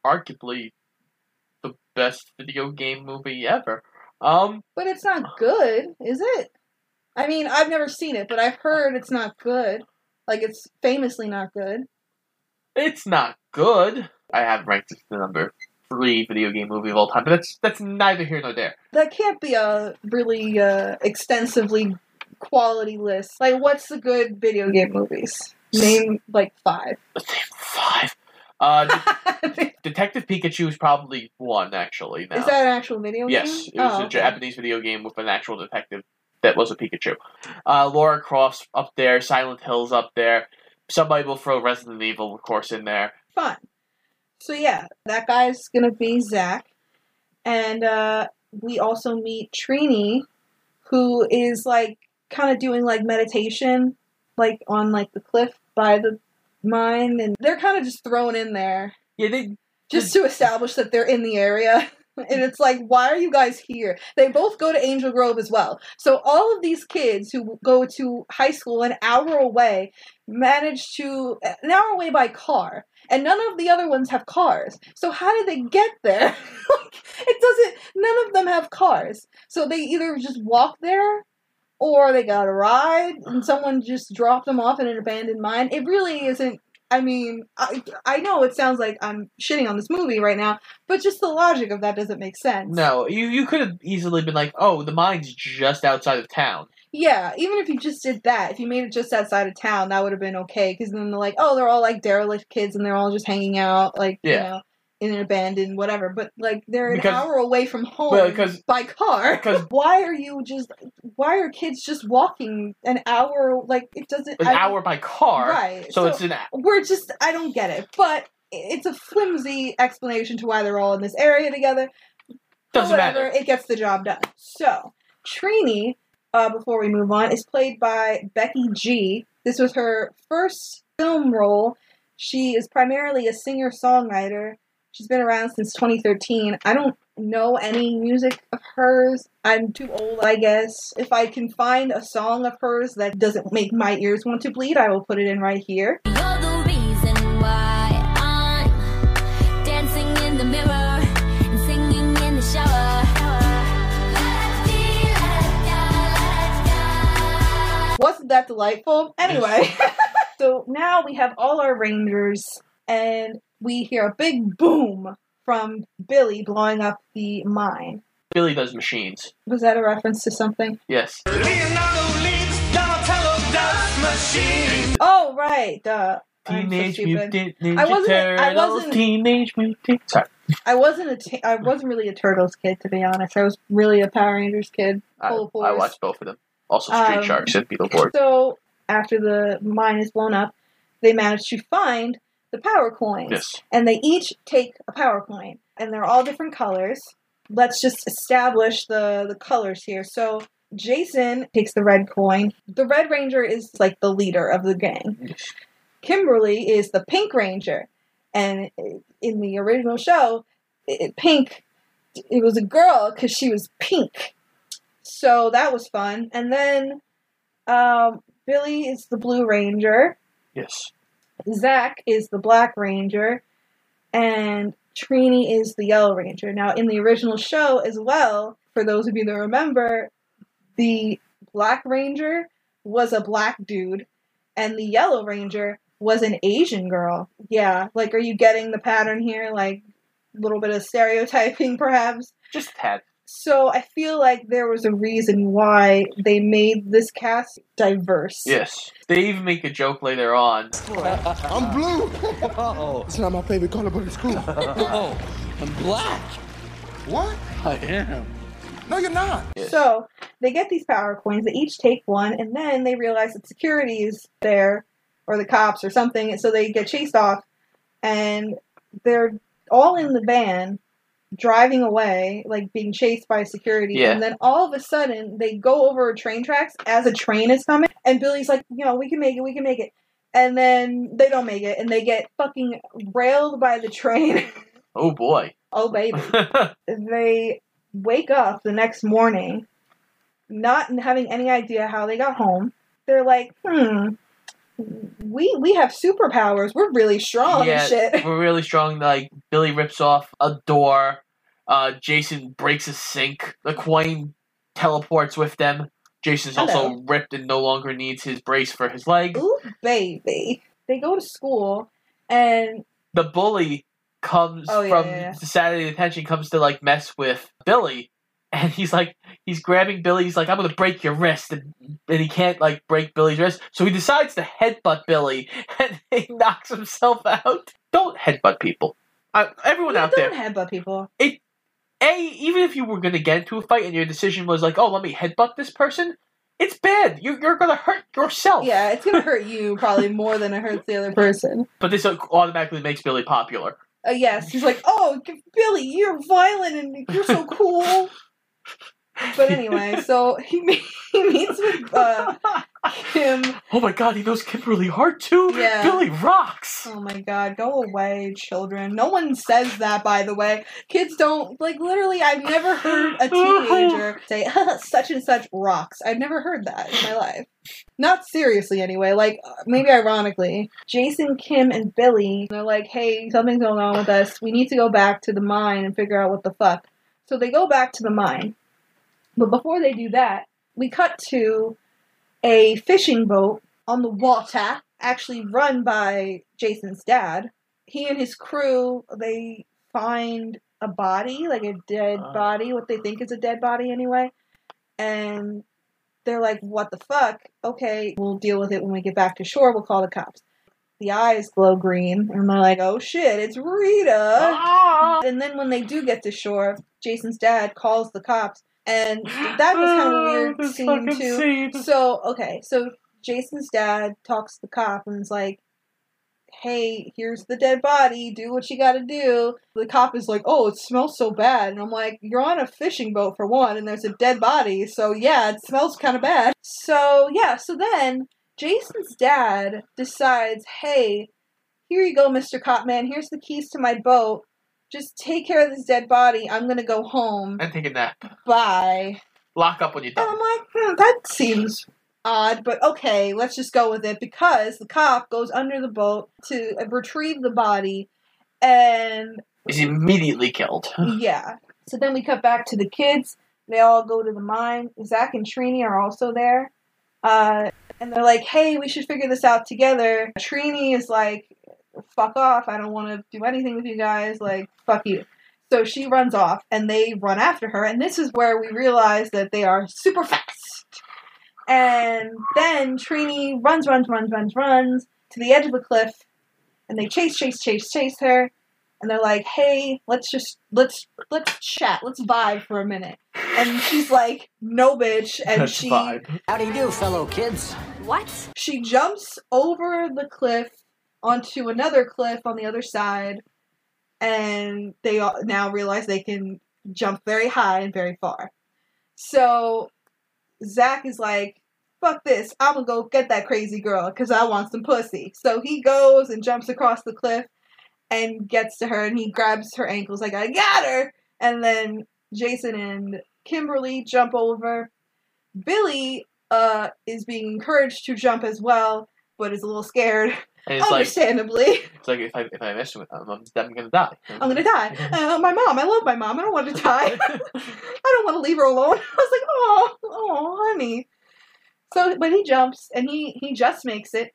arguably the best video game movie ever. Um, But it's not good, is it? I mean, I've never seen it, but I've heard it's not good. Like it's famously not good. it's not good. I have ranked it the number three video game movie of all time, but that's that's neither here nor there. That can't be a really uh, extensively quality list. Like, what's the good video game movies? Name like five. Five. Uh, (laughs) De- Detective Pikachu is probably one actually. Now. Is that an actual video game? Yes, it was Oh, a okay. Japanese video game with an actual detective that was a Pikachu. Uh, Laura Croft's up there, Silent Hill's up there. Somebody will throw Resident Evil, of course, in there. Fun. So yeah, that guy's gonna be Zach, and uh, we also meet Trini, who is like kind of doing like meditation, like on like the cliff by the mine, and they're kind of just thrown in there Yeah, they just to establish that they're in the area. (laughs) And it's like, why are you guys here? They both go to Angel Grove as well. So all of these kids who go to high school an hour away manage to an hour away by car, and none of the other ones have cars. So how did they get there? (laughs) it doesn't. None of them have cars. So they either just walk there, or they got a ride, and someone just dropped them off in an abandoned mine. It really isn't. I mean, I I know it sounds like I'm shitting on this movie right now, but just the logic of that doesn't make sense. no, you you could have easily been like, oh, the mine's just outside of town. Yeah, even if you just did that, if you made it just outside of town, that would have been okay. Because then they're like, oh, they're all like derelict kids, and they're all just hanging out, like you Yeah. know, in an abandoned whatever. But like they're an Because- hour away from home Well, by car. (laughs) because- why are you just? Why are kids just walking an hour? Like it doesn't. An I hour by car, right? So, it's an we're just I don't get it, but it's a flimsy explanation to why they're all in this area together. Doesn't whatever, matter. It gets the job done. So Trini, uh, before we move on, is played by Becky G. This was her first film role. She is primarily a singer songwriter. She's been around since 2013. I don't know any music of hers. I'm too old, I guess. If I can find a song of hers that doesn't make my ears want to bleed, I will put it in right here. That delightful? Anyway, (laughs) so now we have all our rangers, and we hear a big boom from Billy blowing up the mine. Billy does machines. Was that a reference to something? Yes. Leonardo leads Donatello does machine. Oh, right. Duh. I'm so Teenage. Mutant Ninja I wasn't- I Turtles. wasn't- Teenage Mutant. Sorry. I wasn't a t- I wasn't really a Turtles kid to be honest. I was really a Power Rangers kid. I, Full of I watched both of them. Also, Street Um, Sharks and Beetleborgs. So after the mine is blown up, they manage to find the power coins. Yes. And they each take a power coin. And they're all different colors. Let's just establish the, the colors here. So Jason takes the red coin. The Red Ranger is like the leader of the gang. Kimberly is the Pink Ranger. And in the original show, it, Pink, it was a girl because she was pink. So that was fun. And then um, Billy is the Blue Ranger. Yes. Zach is the Black Ranger, and Trini is the Yellow Ranger. Now, in the original show as well, for those of you that remember, the Black Ranger was a black dude, and the Yellow Ranger was an Asian girl. Yeah, like, are you getting the pattern here? Like, a little bit of stereotyping, (laughs) perhaps? Just tad. So I feel like there was a reason why they made this cast diverse. Yes. They even make a joke later on. (laughs) I'm blue. oh. It's not my favorite color, but it's cool. (laughs) oh, I'm black. What? I am. No, you're not. So they get these power coins. They each take one, and then they realize that security is there, or the cops, or something. So they get chased off, and they're all in the van, driving away, like being chased by security. Yeah. And then all of a sudden, they go over train tracks as a train is coming, and Billy's like, you know, we can make it, we can make it. And then they don't make it, and they get fucking railed by the train. (laughs) Oh boy. oh baby (laughs) they wake up the next morning not having any idea how they got home they're like hmm we we have superpowers we're really strong yeah, and shit we're really strong. Like Billy rips off a door. Uh, Jason breaks a sink. The coin teleports with them. Jason's also ripped and no longer needs his brace for his leg. Ooh, baby they go to school and The bully comes Oh, yeah, from yeah, yeah. the Saturday detention comes to like mess with Billy. And he's like, he's grabbing Billy. He's like, I'm gonna break your wrist, and, and he can't like break Billy's wrist. So he decides to headbutt Billy, (laughs) and he knocks himself out. Don't headbutt people. Uh, everyone out there, don't headbutt people a even if you were gonna get into a fight and your decision was like, oh, let me headbutt this person, it's bad. You're you're gonna hurt yourself. yeah it's gonna (laughs) hurt you probably more than it hurts the other person But this automatically makes Billy popular. uh, yes he's like oh billy you're violent and you're so cool (laughs) but anyway so he, me- (laughs) he meets with uh, kim Oh my god, he knows Kimberly hard too. Yeah. Billy rocks. Oh my god, go away, children. No one says that, by the way. Kids don't, like, literally, I've never heard a (sighs) teenager say, (laughs) such and such rocks. I've never heard that in my life. Not seriously, anyway. Like, maybe ironically. Jason, Kim, and Billy, they're like, hey, something's going on with us. We need to go back to the mine and figure out what the fuck. So they go back to the mine. But before they do that, we cut to a fishing boat on the water, actually run by Jason's dad. He and his crew, they find a body, like a dead ah. body, what they think is a dead body anyway. And they're like, what the fuck? Okay, we'll deal with it when we get back to shore. We'll call the cops. The eyes glow green, and they're like, oh shit, it's Rita. Ah. And then when they do get to shore, Jason's dad calls the cops. And that was kind of (gasps) weird This scene too. scene. So okay, so Jason's dad talks to the cop and is like, "Hey, here's the dead body. Do what you got to do." The cop is like, "Oh, it smells so bad," and I'm like, "You're on a fishing boat for one, and there's a dead body, so yeah, it smells kind of bad." So yeah, so then Jason's dad decides, "Hey, here you go, Mr. Copman. Here's the keys to my boat." Just take care of this dead body. I'm gonna go home. And take a nap. Bye. Lock up when you're And I'm like, hmm, that seems odd, but okay, let's just go with it because the cop goes under the boat to retrieve the body, and He's immediately killed. (laughs) yeah. So then we cut back to the kids. They all go to the mine. Zach and Trini are also there. Uh, and they're like, hey, we should figure this out together. Trini is like, fuck off. I don't want to do anything with you guys. Like, fuck you. So she runs off and they run after her. And this is where we realize that they are super fast. And then Trini runs, runs, runs, runs, runs to the edge of a cliff. And they chase, chase, chase, chase her and they're like, "Hey, let's just let's let's chat, let's vibe for a minute." And she's like, "No, bitch," and Let's she vibe. How do you do, fellow kids? What? she jumps over the cliff onto another cliff on the other side, and they now realize they can jump very high and very far. So Zach is like, fuck this, I'm gonna go get that crazy girl because I want some pussy. So he goes and jumps across the cliff and gets to her and he grabs her ankles like, I got her! And then Jason and Kimberly jump over. Billy uh, is being encouraged to jump as well, but is a little scared. (laughs) And it's like, Understandably. it's like if I if I mess with them, I'm, I'm gonna die. I'm gonna die. Uh, my mom, I love my mom. I don't want to die. (laughs) I don't want to leave her alone. (laughs) I was like, oh, oh, honey. So, but he jumps and he he just makes it.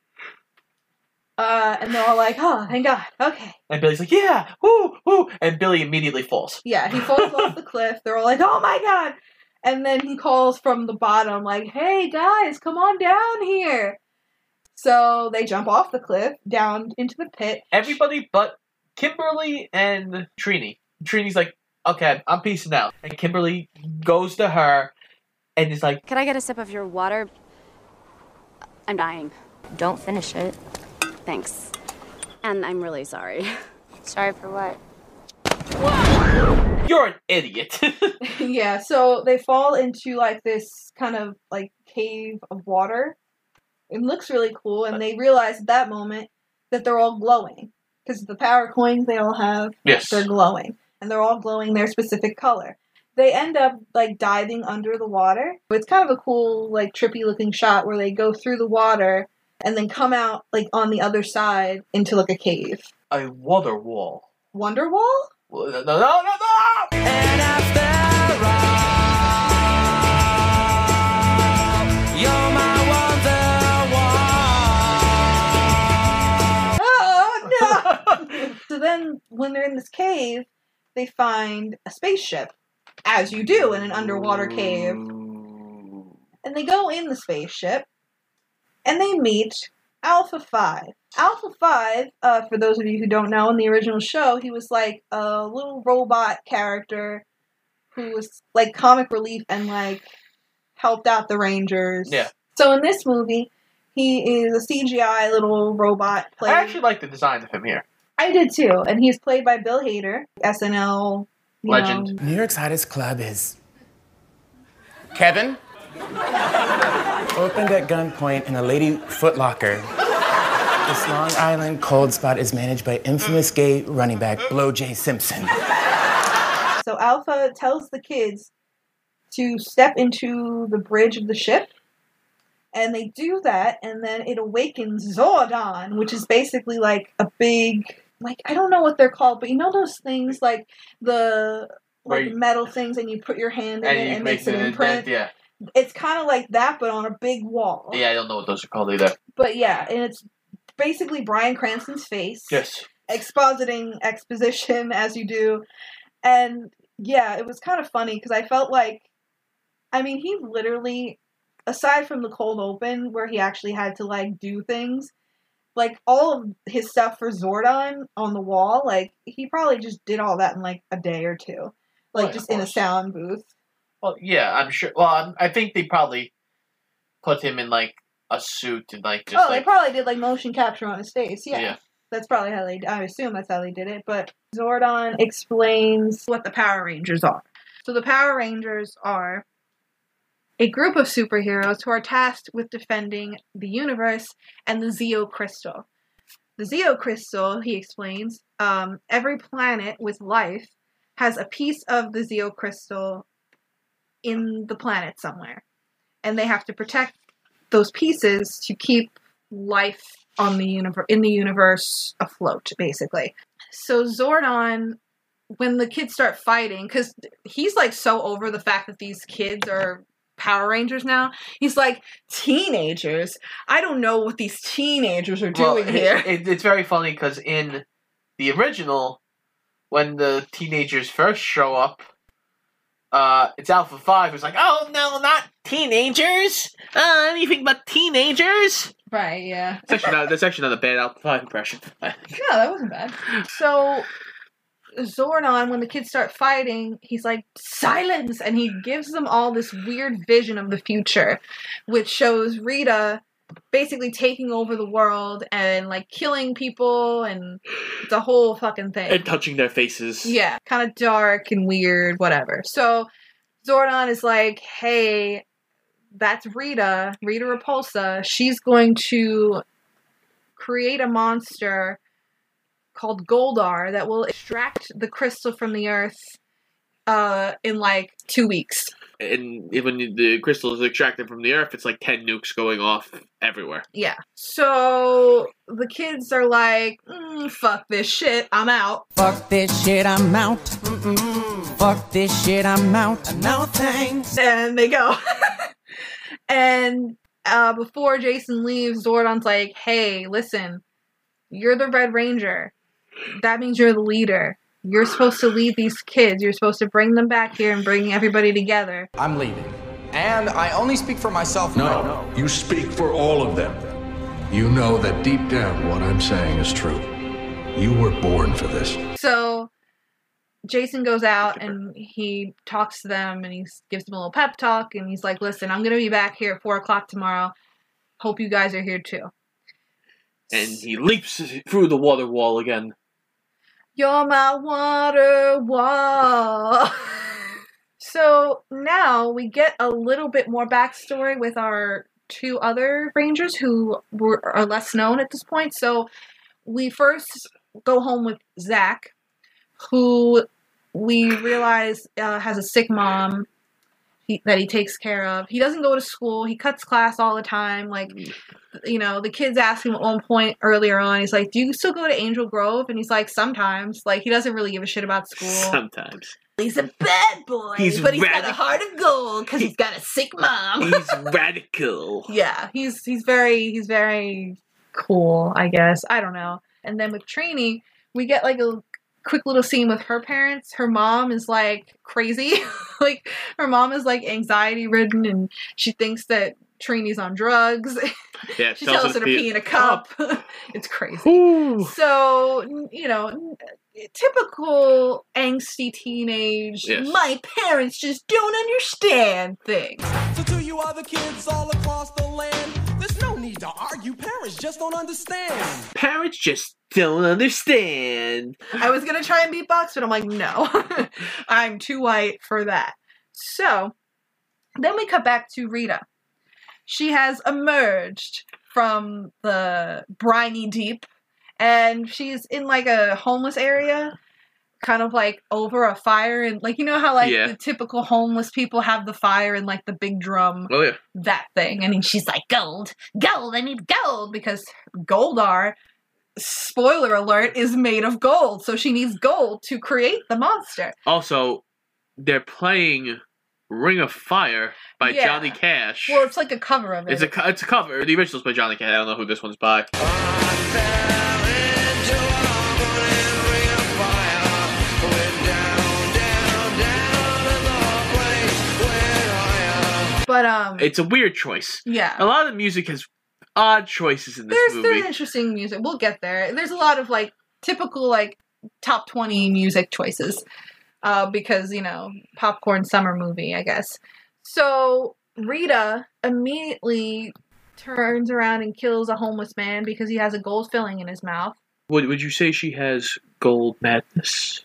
Uh, and they're all like, oh, thank God. Okay. And Billy's like, yeah, woo, woo, and Billy immediately falls. Yeah, he falls off the (laughs) cliff. They're all like, oh my God. And then he calls from the bottom, like, hey guys, come on down here. So they jump off the cliff down into the pit. Everybody but Kimberly and Trini. Trini's like, okay, I'm peacing out. And Kimberly goes to her and is like, Can I get a sip of your water? I'm dying. Don't finish it. Thanks. And I'm really sorry. (laughs) Sorry for what? (laughs) You're an idiot. (laughs) yeah, so they fall into like this kind of like cave of water. It looks really cool, and they realize at that moment that they're all glowing because the power coins they all have, Yes. they're glowing, and they're all glowing their specific color. They end up like diving under the water. It's kind of a cool, like trippy looking shot where they go through the water and then come out like on the other side into like a cave. a water wall. Wonder Wall? No, no, no, no, so then, when they're in this cave, they find a spaceship, as you do in an underwater cave. And they go in the spaceship, and they meet Alpha 5. Alpha 5, uh, for those of you who don't know, in the original show, he was like a little robot character who was like comic relief and like helped out the Rangers. Yeah. So in this movie, he is a CGI little robot Player. I actually like the design of him here. I did too, and he's played by Bill Hader, SNL Legend. know. New York's hottest club is Kevin. Opened at gunpoint in a lady footlocker. This Long Island cold spot is managed by infamous gay running back Blow J. Simpson. So Alpha tells the kids to step into the bridge of the ship, and they do that, and then it awakens Zordon, which is basically like a big, like I don't know what they're called, but you know those things like the like you- metal things, and you put your hand in And it and make makes an imprint. yeah. It's kind of like that, but on a big wall. Yeah, I don't know what those are called either. But yeah, and it's basically Bryan Cranston's face Yes. expositing exposition as you do. And yeah, it was kind of funny because I felt like, I mean, he literally, aside from the cold open where he actually had to like do things, like all of his stuff for Zordon on the wall, like he probably just did all that in like a day or two, like just in a sound booth. Well, yeah, I'm sure. Well, I'm, I think they probably put him in like a suit and like just oh, they probably did like motion capture on his face. Yeah. Yeah. That's probably how they. I assume that's how they did it. But Zordon explains what the Power Rangers are. So the Power Rangers are a group of superheroes who are tasked with defending the universe and the Zeo Crystal. The Zeo Crystal, he explains, um, every planet with life has a piece of the Zeo Crystal in the planet somewhere, and they have to protect those pieces to keep life on the universe in the universe afloat basically so zordon when the kids start fighting because he's like so over the fact that these kids are power rangers now he's like teenagers i don't know what these teenagers are Well, doing it- here it- it's very funny because in the original, when the teenagers first show up, uh, it's Alpha Five who's like, "Oh no, not teenagers! Uh, anything but teenagers." right yeah That's actually not, that's actually not a bad Alpha Five impression. (laughs) no that wasn't bad so Zordon, when the kids start fighting, he's like, silence! And he gives them all this weird vision of the future, which shows Rita basically taking over the world and like killing people, and it's a whole fucking thing. and touching their faces. Yeah, kind of dark and weird, whatever. So Zordon is like, hey, that's Rita, Rita Repulsa. She's going to create a monster called Goldar that will extract the crystal from the earth uh, in like two weeks. And when the crystal is extracted from the earth, it's like ten nukes going off everywhere. Yeah. So the kids are like, mm, fuck this shit, I'm out. Fuck this shit, I'm out. Fuck this shit, I'm out. No thanks. And they go. (laughs) and uh, before Jason leaves, Zordon's like, hey, listen, you're the Red Ranger. That means you're the leader. You're supposed to lead these kids. You're supposed to bring them back here and bring everybody together. I'm leaving. And I only speak for myself. No, you speak for all of them. You know that deep down what I'm saying is true. You were born for this. So Jason goes out and he talks to them and he gives them a little pep talk and he's like, "Listen, I'm gonna be back here at four o'clock tomorrow. Hope you guys are here too." And he leaps through the water wall again. You're my water wall. (laughs) so now we get a little bit more backstory with our two other rangers who were are less known at this point. So we first go home with Zach, who we realize uh, has a sick mom he, that he takes care of. He doesn't go to school. He cuts class all the time. Like, you know, the kids ask him at one point earlier on, he's like, Do you still go to Angel Grove? And he's like, Sometimes. Like, he doesn't really give a shit about school. Sometimes. He's a bad boy, He's but he's got a heart of gold because he's got a sick mom. He's (laughs) radical. yeah, he's he's very he's very cool, I guess. I don't know. And then with Trini, we get like a quick little scene with her parents. Her mom is like crazy. (laughs) like her mom is like anxiety ridden and she thinks that Trini's on drugs. (laughs) Yeah, she tells her to pee in a cup. (laughs) it's crazy. Ooh. So, you know, typical angsty teenage, Yes. my parents just don't understand things. So to you other kids all across the land, there's no need to argue. Parents just don't understand. Parents just don't understand. I was gonna try and beatbox, but I'm like, no, (laughs) I'm too white for that. So then we cut back to Rita. She has emerged from the briny deep, and she's in like a homeless area, kind of like over a fire, and like you know how like Yeah. the typical homeless people have the fire and like the big drum Oh yeah. that thing. And she's like, gold, gold, I need gold because Goldar, spoiler alert, is made of gold. So she needs gold to create the monster. Also, they're playing "Ring of Fire" by Yeah. Johnny Cash. Well, it's like a cover of it. It's a it's a cover. The original's by Johnny Cash. I don't know who this one's by. But um, It's a weird choice. yeah. A lot of the music has odd choices in this There's movie. there's interesting music. We'll get there. There's a lot of like typical like top twenty music choices. Uh, because, you know, popcorn summer movie, I guess. So Rita immediately turns around and kills a homeless man because he has a gold filling in his mouth. Would Would you say she has gold madness?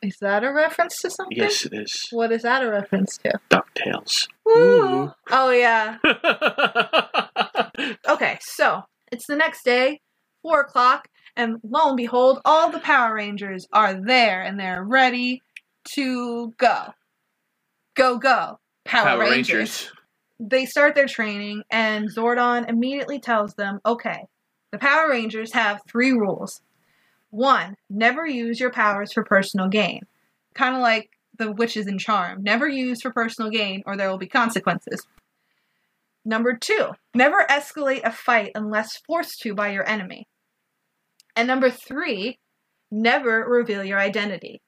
Is that a reference to something? Yes, it is. What is that a reference to? Ducktales. Woo! Oh yeah. (laughs) okay, so it's the next day, four o'clock, and lo and behold, all the Power Rangers are there and they're ready to go. Go go. Power, Power Rangers. Rangers. They start their training and Zordon immediately tells them, okay, the Power Rangers have three rules. One, never use your powers for personal gain. Kind of like the witches in Charm. Never use for personal gain or there will be consequences. Number two, never escalate a fight unless forced to by your enemy. And number three, never reveal your identity.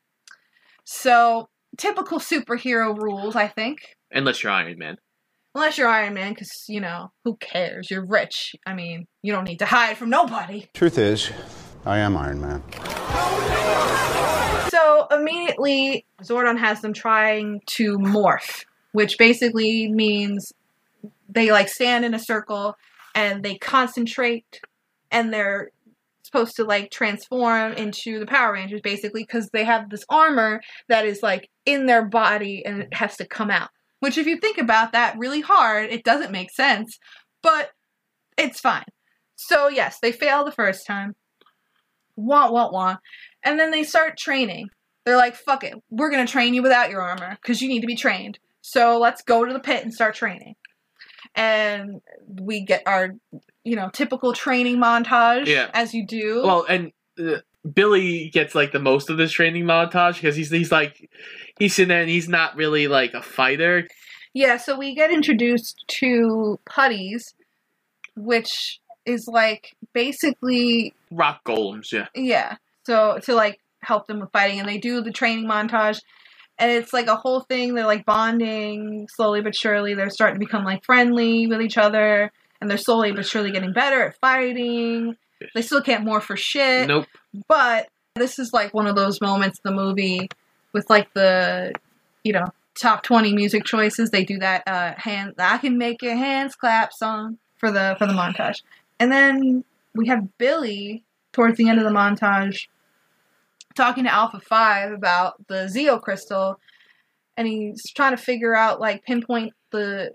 So, typical superhero rules, I think. Unless you're Iron Man. Unless you're Iron Man, because, you know, who cares? You're rich. I mean, you don't need to hide from nobody. Truth is, I am Iron Man. So immediately, Zordon has them trying to morph, which basically means they like stand in a circle and they concentrate and they're supposed to like transform into the Power Rangers basically because they have this armor that is like in their body and it has to come out. Which, if you think about that really hard, it doesn't make sense, but it's fine. So, yes, they fail the first time. Wah, wah, wah. And then they start training. They're like, fuck it, we're gonna train you without your armor because you need to be trained. So let's go to the pit and start training. And we get our, you know, typical training montage Yeah. as you do. Well, and uh, Billy gets like the most of this training montage because he's he's like he's sitting there and he's not really like a fighter. Yeah, so we get introduced to putties, which is like basically Rock golems, yeah. yeah. So to like help them with fighting, and they do the training montage, and it's like a whole thing. They're like bonding slowly but surely. They're starting to become like friendly with each other, and they're slowly but surely getting better at fighting. They still can't morph for shit. Nope. But this is like one of those moments in the movie with like the you know top 20 music choices they do that uh hand i can make your hands clap song for the for the montage and then we have billy towards the end of the montage talking to alpha 5 about the zeo crystal. And he's trying to figure out like pinpoint the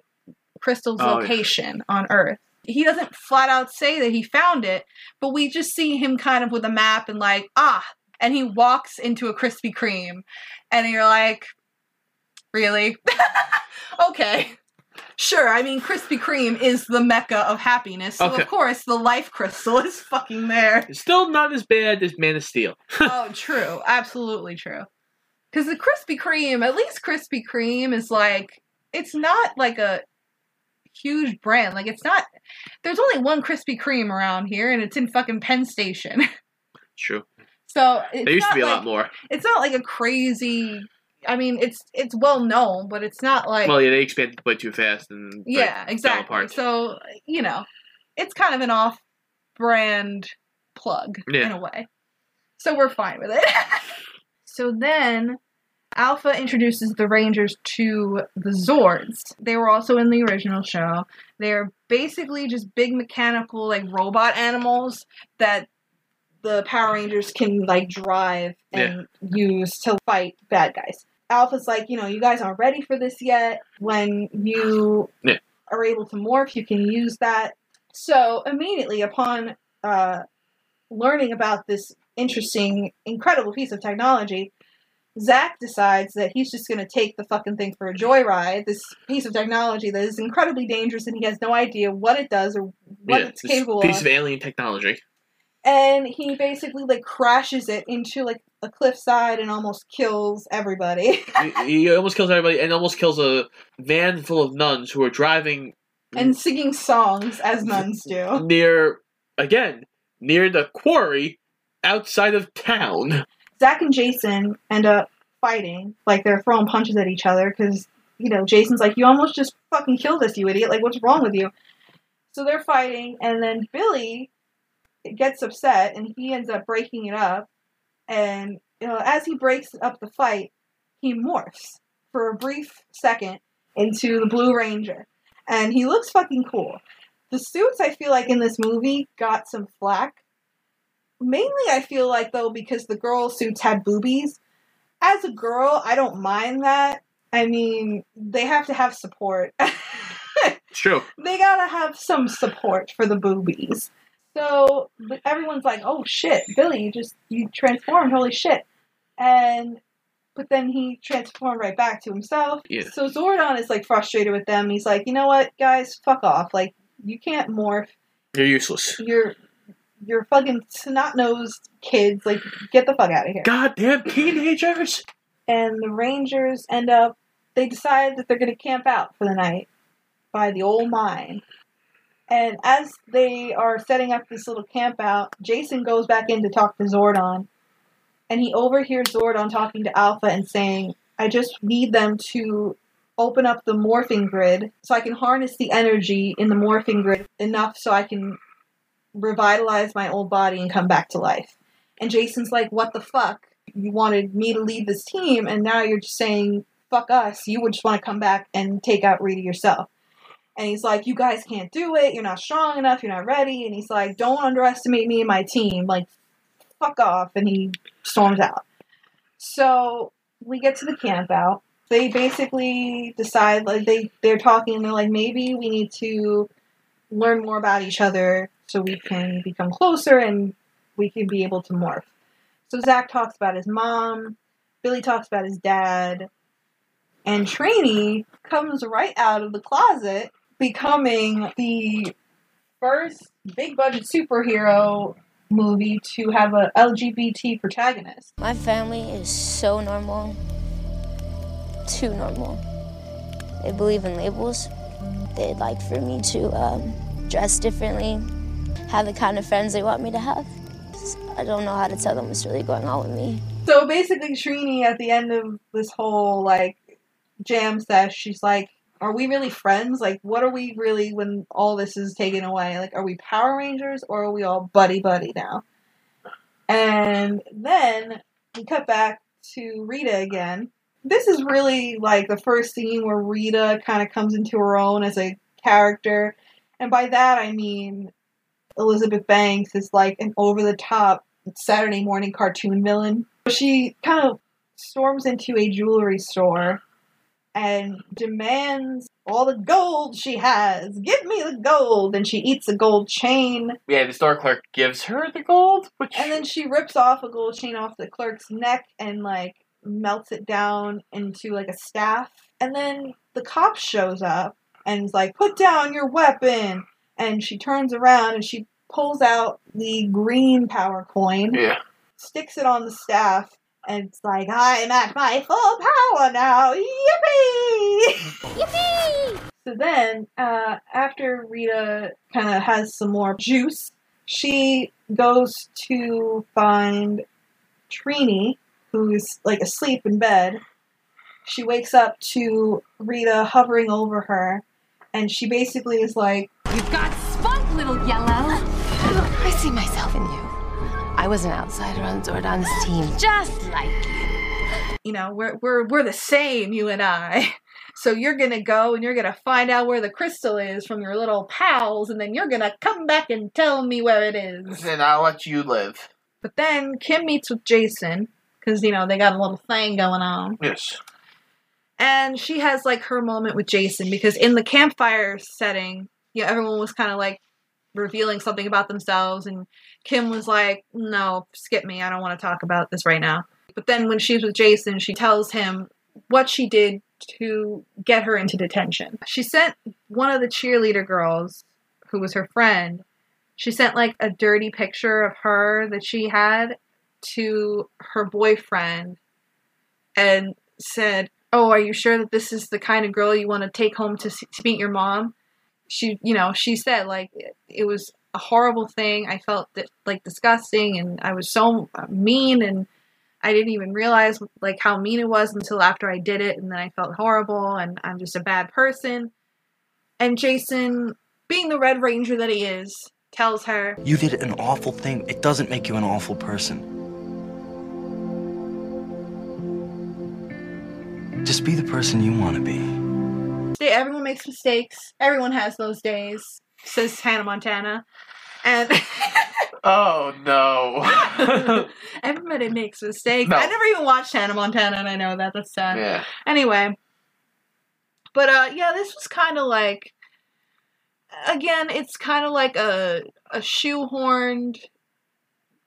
crystal's Oh, yeah. location on earth. He doesn't flat out say that he found it but we just see him kind of with a map and like ah and he walks into a krispy kreme. And you're like really? (laughs) Okay sure i mean krispy kreme is the mecca of happiness so Okay. of course the life crystal (laughs) is fucking there It's still not as bad as Man of Steel. (laughs) oh true absolutely true because the krispy kreme at least krispy kreme is like it's not like a huge brand like it's not there's only one krispy kreme around here and it's in fucking penn station (laughs) True. so it's There used to be a like- lot more. it's not like a crazy i mean it's it's well known but it's not like well, yeah, they expanded way too fast and like, yeah fell exactly. so you know it's kind of an off brand plug Yeah. in a way. So we're fine with it. (laughs) So then alpha introduces the rangers to the zords. They were also in the original show. They're basically just big mechanical like robot animals that the Power Rangers can like drive and use to fight bad guys. Alpha's like, you know, you guys aren't ready for this yet. When you Yeah. are able to morph, you can use that. So immediately upon uh, learning about this interesting, incredible piece of technology, Zach decides that he's just going to take the fucking thing for a joyride. This piece of technology that is incredibly dangerous, and he has no idea what it does or what yeah, it's capable piece of Piece of alien technology. And he basically like crashes it into like a cliffside and almost kills everybody (laughs) he, he almost kills everybody and almost kills a van full of nuns who are driving and singing songs as nuns do. near again near the quarry outside of town. Zach and Jason end up fighting, like they're throwing punches at each other because you know Jason's like, "You almost just fucking killed us, you idiot! Like, what's wrong with you?" So they're fighting, and then Billy gets upset, and he ends up breaking it up. And you know, as he breaks up the fight, he morphs for a brief second into the Blue Ranger, and he looks fucking cool. The suits I feel like in this movie got some flack. Mainly, I feel like though because the girl suits had boobies. As a girl, I don't mind that. I mean, they have to have support. (laughs) True. they gotta have some support for the boobies. So but everyone's like, "Oh shit, Billy, you just you transformed, holy shit!" And but then he transformed right back to himself. Yeah. So Zordon is like frustrated with them. He's like, "You know what, guys, fuck off! Like you can't morph. You're useless. You're you're fucking snot nosed kids. Like get the fuck out of here." Goddamn teenagers! and the Rangers end up they decide that they're going to camp out for the night by the old mine. And as they are setting up this little camp out, Jason goes back in to talk to Zordon. And he overhears Zordon talking to Alpha and saying, I just need them to open up the morphing grid so I can harness the energy in the morphing grid enough so I can revitalize my old body and come back to life. And Jason's like, What the fuck? You wanted me to lead this team, and now you're just saying, Fuck us. You would just want to come back and take out Rita yourself. And he's like, You guys can't do it. You're not strong enough. You're not ready. And he's like, Don't underestimate me and my team. Like, fuck off. And he storms out. So we get to the camp out. They basically decide, like, they, they're talking, and they're like, Maybe we need to learn more about each other so we can become closer and we can be able to morph. So Zach talks about his mom, Billy talks about his dad, and Trini comes right out of the closet, becoming the first big budget superhero movie to have a LGBT protagonist. My family is so normal. Too normal. They believe in labels. They'd like for me to um, dress differently, have the kind of friends they want me to have. I don't know how to tell them what's really going on with me. So basically, Trini at the end of this whole like jam sesh, she's like, "Are we really friends? Like, what are we really when all this is taken away? Like, are we Power Rangers or are we all buddy buddy now?" And then we cut back to Rita again. This is really like the first scene where Rita kind of comes into her own as a character. And by that I mean Elizabeth Banks is like an over the top Saturday morning cartoon villain. She kind of storms into a jewelry store and demands all the gold she has. Give me the gold. And she eats a gold chain. Yeah, the store clerk gives her the gold, which And then she rips off a gold chain off the clerk's neck and like melts it down into like a staff. And then the cop shows up and is like, put down your weapon. And she turns around and she pulls out the green power coin, yeah. sticks it on the staff, and it's like, I'm at my full power now. Yippee! Yippee! So then, uh, after Rita kind of has some more juice, she goes to find Trini, who's like asleep in bed. She wakes up to Rita hovering over her, and she basically is like, You've got spunk, little yellow. I see myself in you. I was an outsider on Zordon's team, just like you. you know, we're we're we're the same, you and I. (laughs) So you're gonna go and you're gonna find out where the crystal is from your little pals, and then you're gonna come back and tell me where it is. And I'll let you live. But then Kim meets with Jason because you know they got a little thing going on, Yes. and she has like her moment with Jason because in the campfire setting, you know, everyone was kind of like revealing something about themselves, and Kim was like, "No, skip me. I don't want to talk about this right now." But then when she's with Jason, she tells him what she did to get her into detention. She sent one of the cheerleader girls, who was her friend, she sent like a dirty picture of her that she had to her boyfriend and said, "Oh, are you sure that this is the kind of girl you want to take home to, see, to meet your mom?" She, you know, she said like it, it was a horrible thing. I felt that like disgusting, and I was so mean, and I didn't even realize like how mean it was until after I did it, and then I felt horrible, and I'm just a bad person. And Jason, being the Red Ranger that he is, tells her, You did an awful thing. It doesn't make you an awful person. Just be the person you want to be. "Say everyone makes mistakes. Everyone has those days," says Hannah Montana, and (laughs) Oh no. (laughs) everybody makes mistakes. No. I never even watched Hannah Montana, and I know that. That's sad. yeah. Anyway, but uh, yeah, this was kind of like, again, it's kind of like a a shoehorned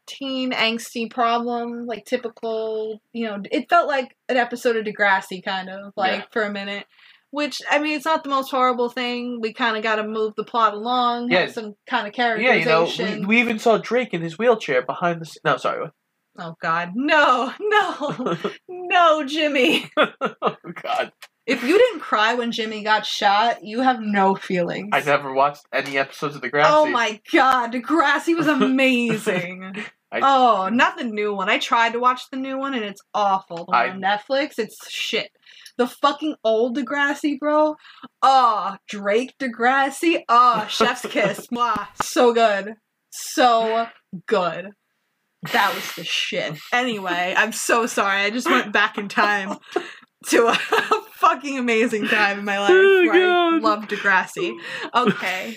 teen angsty problem, like typical. You know, it felt like an episode of Degrassi, kind of like Yeah. for a minute. Which I mean, it's not the most horrible thing. We kind of got to move the plot along, Yeah. have some kind of characterization. Yeah, you know, we, we even saw Drake in his wheelchair behind the. No, sorry. Oh God, no, no, (laughs) no, Jimmy. oh God, If you didn't cry when Jimmy got shot, you have no feelings. I never watched any episodes of Degrassi. Oh my God, Grassy was (laughs) amazing. I- oh, mm. not the new one. I tried to watch the new one and it's awful. The one I- on Netflix, it's shit. The fucking old Degrassi, bro. Oh, Drake Degrassi. Oh, Chef's (laughs) Kiss. Mwah. So good. So good. That was the shit. Anyway, I'm so sorry. I just went back in time to a (laughs) fucking amazing time in my life Oh, where I loved Degrassi. Okay.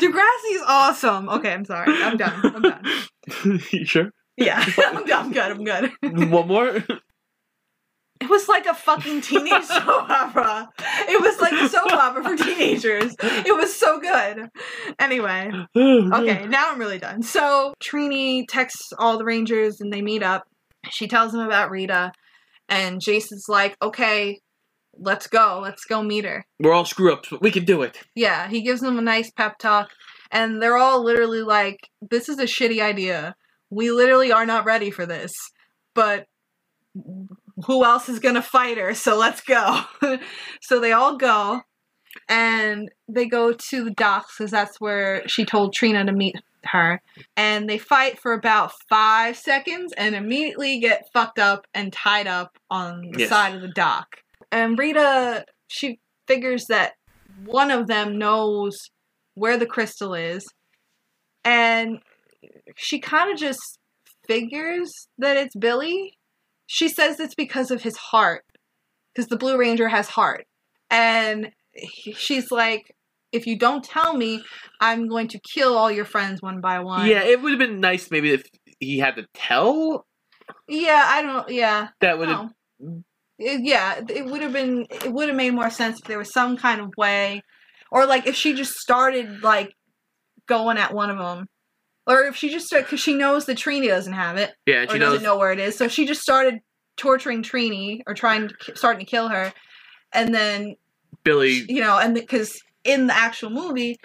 Degrassi is awesome. Okay, I'm sorry. I'm done. I'm done. (laughs) you sure? Yeah, (laughs) (laughs) I'm, done. I'm good. I'm good. One more. It was like a fucking teenage soap opera. It was like a soap opera for teenagers. It was so good. Anyway, (sighs) okay, now I'm really done. So Trini texts all the Rangers and they meet up. She tells them about Rita, and Jason's like, okay, let's go. Let's go meet her. We're all screw ups, but we can do it. Yeah, he gives them a nice pep talk, and they're all literally like, "This is a shitty idea. We literally are not ready for this." But who else is gonna fight her? So let's go. (laughs) so they all go, and they go to the docks because that's where she told Trina to meet her. And they fight for about five seconds and immediately get fucked up and tied up on the Yes. side of the dock. And Rita, she figures that one of them knows where the crystal is, and she kind of just figures that it's Billy. she says it's because of his heart, because the Blue Ranger has heart, and he- she's like, if you don't tell me, I'm going to kill all your friends one by one. Yeah, it would have been nice maybe if he had to tell. Yeah, I don't. Yeah, That would have. Yeah, it would have been. It would have made more sense if there was some kind of way, or like if she just started like going at one of them, or if she just started because she knows that Trini doesn't have it. Yeah, or she doesn't knows. know where it is. So she just started torturing Trini or trying to starting to kill her, and then Billy. you know, and because in the actual movie,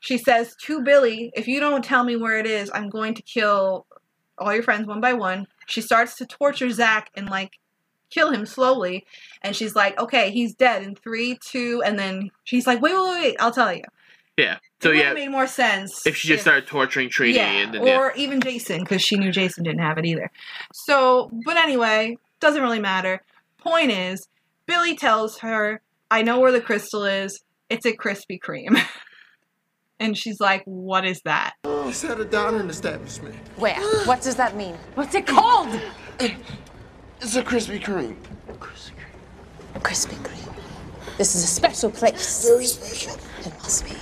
she says to Billy, "If you don't tell me where it is, I'm going to kill all your friends one by one." She starts to torture Zach and like kill him slowly, and she's like, "Okay, he's dead in three, two, and then she's like, "Wait, wait, wait, wait I'll tell you." Yeah. So it yeah, have made more sense if she just started torturing Trini yeah, and then yeah. or even Jason because she knew Jason didn't have it either. So, but anyway, doesn't really matter. Point is, Billy tells her, "I know where the crystal is. It's at Krispy Kreme." (laughs) and she's like, "What is that?" It's at a dining establishment. Where? What does that mean? What's it called? It's a Krispy Kreme. Krispy Kreme. This is a special place. Very special. It must be.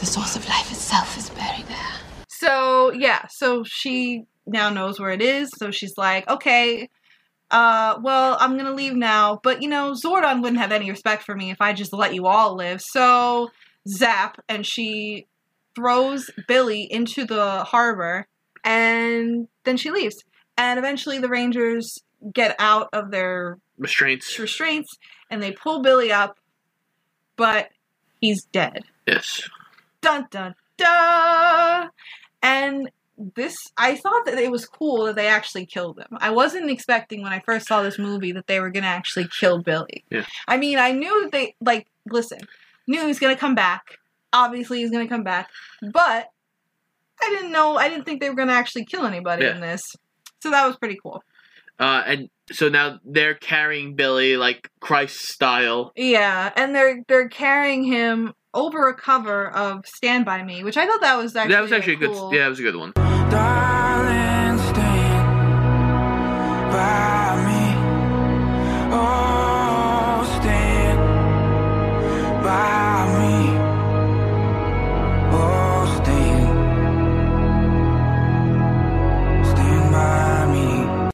The source of life itself is buried there. So yeah, so she now knows where it is. So she's like, okay, uh, well, I'm gonna leave now. But you know, Zordon wouldn't have any respect for me if I just let you all live. So zap, and she throws Billy into the harbor, and then she leaves. And eventually, the Rangers get out of their restraints. restraints, and they pull Billy up, but he's dead Yes. dun dun dun and this i thought that it was cool that they actually killed him i wasn't expecting when i first saw this movie that they were gonna actually kill billy Yeah. i mean i knew that they like listen knew he was gonna come back obviously he's gonna come back but i didn't know i didn't think they were gonna actually kill anybody Yeah. in this so that was pretty cool Uh, and so now they're carrying Billy like Christ style. yeah and they're they're carrying him over a cover of stand by me which i thought that was actually that was actually a good. cool. Yeah, that was a good one.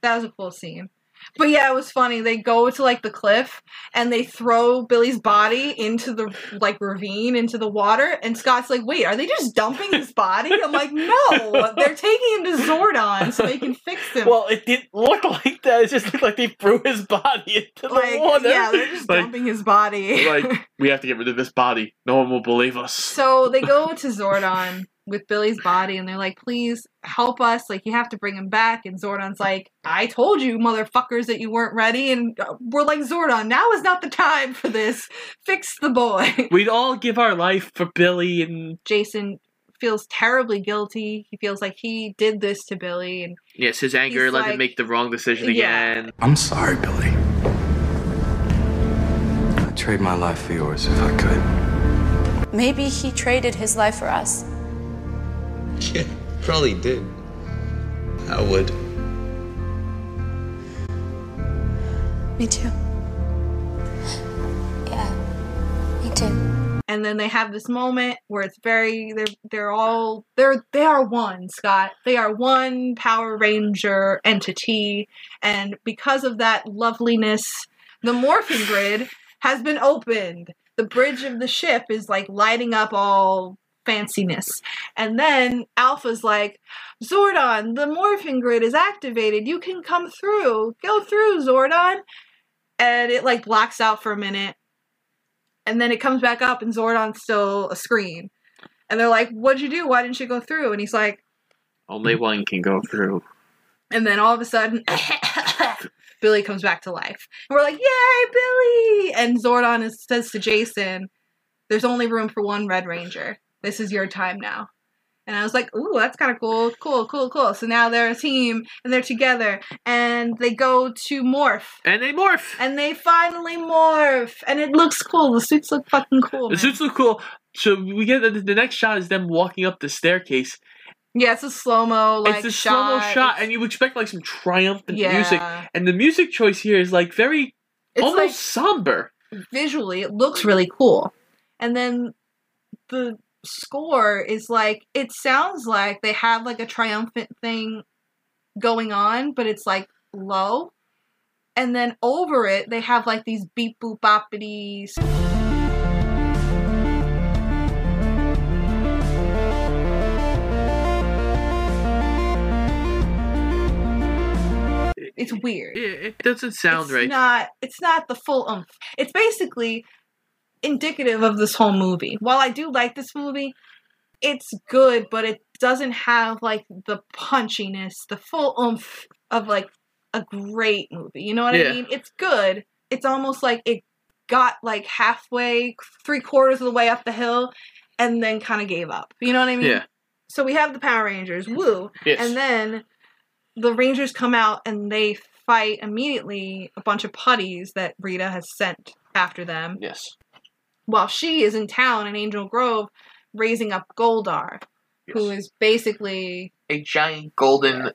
That was a cool scene. But yeah, it was funny. They go to like the cliff and they throw Billy's body into the like ravine into the water and Scott's like, "Wait, are they just dumping his body?" I'm like, "No, they're taking him to Zordon so they can fix him." Well, it didn't look like that. It just looked like they threw his body into the like, water. yeah, they're just like, dumping his body. like (laughs) we have to get rid of this body. No one will believe us. So they go to Zordon with Billy's body and they're like, please help us. Like, you have to bring him back. And Zordon's like, I told you, motherfuckers, that you weren't ready. And uh, we're like, Zordon, now is not the time for this. Fix the boy. (laughs) We'd all give our life for Billy and Jason feels terribly guilty. He feels like he did this to Billy. And yes, his anger He's let like- him make the wrong decision Yeah. again. I'm sorry, Billy. I'd trade my life for yours if I could. Maybe he traded his life for us. (laughs) Yeah, probably did. I would. Me too. Yeah, me too. and then they have this moment where it's very they're they're all they're they are one scott they are one power ranger entity and because of that loveliness the morphing grid has been opened the bridge of the ship is like lighting up all fanciness and then alpha's like zordon the morphing grid is activated you can come through go through zordon and it like blacks out for a minute and then it comes back up and Zordon's still a screen. And they're like, What'd you do? Why didn't you go through? And he's like, Only one can go through. and then all of a sudden (laughs) Billy comes back to life. And we're like, Yay, Billy! And Zordon is, says to Jason, There's only room for one Red Ranger. This is your time now. And I was like, ooh, that's kind of cool. Cool, cool, cool. So now they're a team and they're together and they go to morph. And they morph. And they finally morph. And it looks cool. The suits look fucking cool. The man. suits look cool. So we get the, the next shot is them walking up the staircase, Yeah, it's a slow mo like it's a slow mo shot. and you expect like some triumphant Yeah. music, and the music choice here is like very It's almost like- somber. visually it looks really cool and then the score is like it sounds like they have like a triumphant thing going on but it's like low and then over it they have like these beep boop boppities it's weird It, it doesn't sound it's right. not it's not the full oomph. It's basically indicative of this whole movie. While I do like this movie, it's good, but it doesn't have like the punchiness, the full oomph of like a great movie. You know what Yeah. I mean? It's good. It's almost like it got like halfway, three quarters of the way up the hill, and then kind of gave up. You know what I mean? Yeah. So we have the Power Rangers, woo, Yes. and then the Rangers come out and they fight immediately a bunch of putties that Rita has sent after them. Yes. While she is in town in Angel Grove raising up Goldar, who is basically a giant golden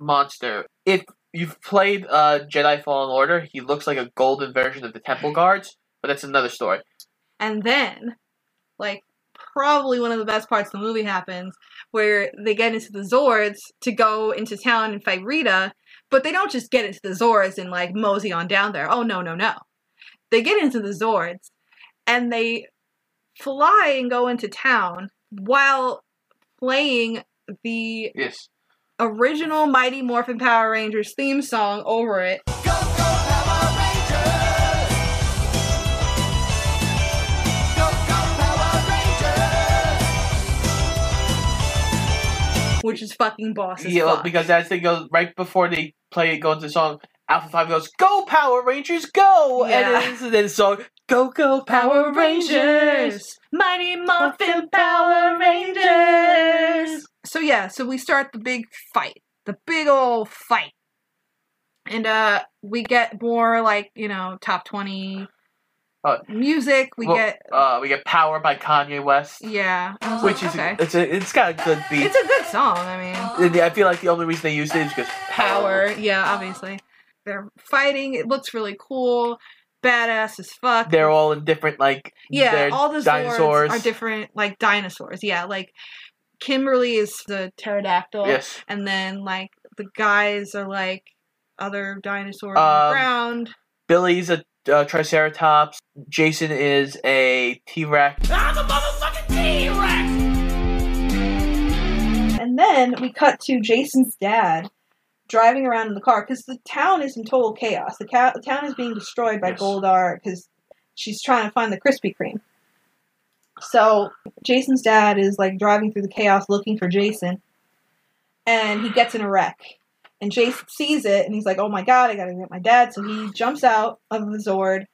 monster. If you've played uh, Jedi Fallen Order, he looks like a golden version of the Temple Guards, but that's another story. and then like probably one of the best parts of the movie happens where they get into the Zords to go into town and fight Rita, but they don't just get into the Zords and like mosey on down there. Oh no, no, no. They get into the Zords and they fly and go into town while playing the Yes. original Mighty Morphin Power Rangers theme song over it. Which is fucking boss Yeah, fuck. because as they go right before they play it, go into the song, Alpha Five goes, "Go Power Rangers, go!" Yeah. And then the song, "Go Go Power Rangers." Mighty Morphin Power Rangers. So yeah, so we start the big fight, the big old fight, and uh, we get more like you know top twenty Uh, music. We well, get uh, we get "Power" by Kanye West, yeah, which is okay. it's a, it's got a good beat. It's a good song. I mean, I feel like the only reason they used it is because power. Yeah, obviously they're fighting. It looks really cool, badass as fuck. they're all in different like Yeah, they're all the dinosaurs. Zords are different, like dinosaurs. Yeah, like Kimberly is the pterodactyl. Yes. And then like the guys are like other dinosaurs Um, on the ground. Billy's a uh, Triceratops. Jason is a T Rex. I'm a motherfucking T-Rex! And then we cut to Jason's dad driving around in the car because the town is in total chaos. The, ca- the town is being destroyed by Goldar because she's trying to find the Krispy Kreme. So Jason's dad is like driving through the chaos looking for Jason, and he gets in a wreck. And Jason sees it, and he's like, "Oh my god, I gotta get my dad!" So he jumps out of the Zord,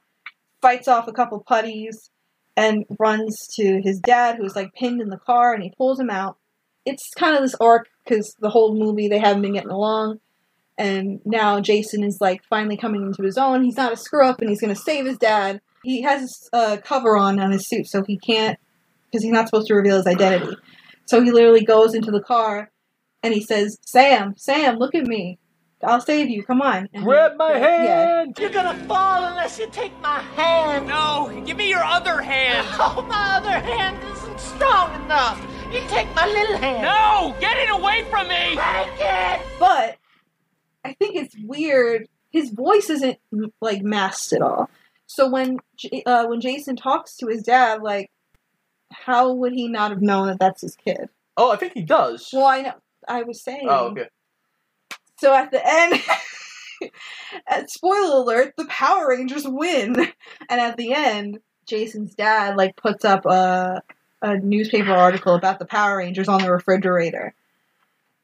fights off a couple putties, and runs to his dad, who's like pinned in the car, and he pulls him out. It's kind of this arc because the whole movie they haven't been getting along, and now Jason is like finally coming into his own. He's not a screw up, and he's gonna save his dad. He has a uh, cover on on his suit, so he can't because he's not supposed to reveal his identity. So he literally goes into the car and he says, "Sam, Sam, look at me. I'll save you. Come on." And Grab he- my yeah. hand! You're gonna fall unless you take my hand! No! Give me your other hand! (laughs) Oh, my other hand isn't strong enough! You take my little hand! No! Get it away from me! Take it! But I think it's weird. His voice isn't like masked at all. So when uh, when Jason talks to his dad, like, how would he not have known that that's his kid? Oh, I think he does. Well, I know. I was saying. Oh, okay. So at the end, (laughs) at spoiler alert, the Power Rangers win, and at the end, Jason's dad like puts up a a newspaper article about the Power Rangers on the refrigerator,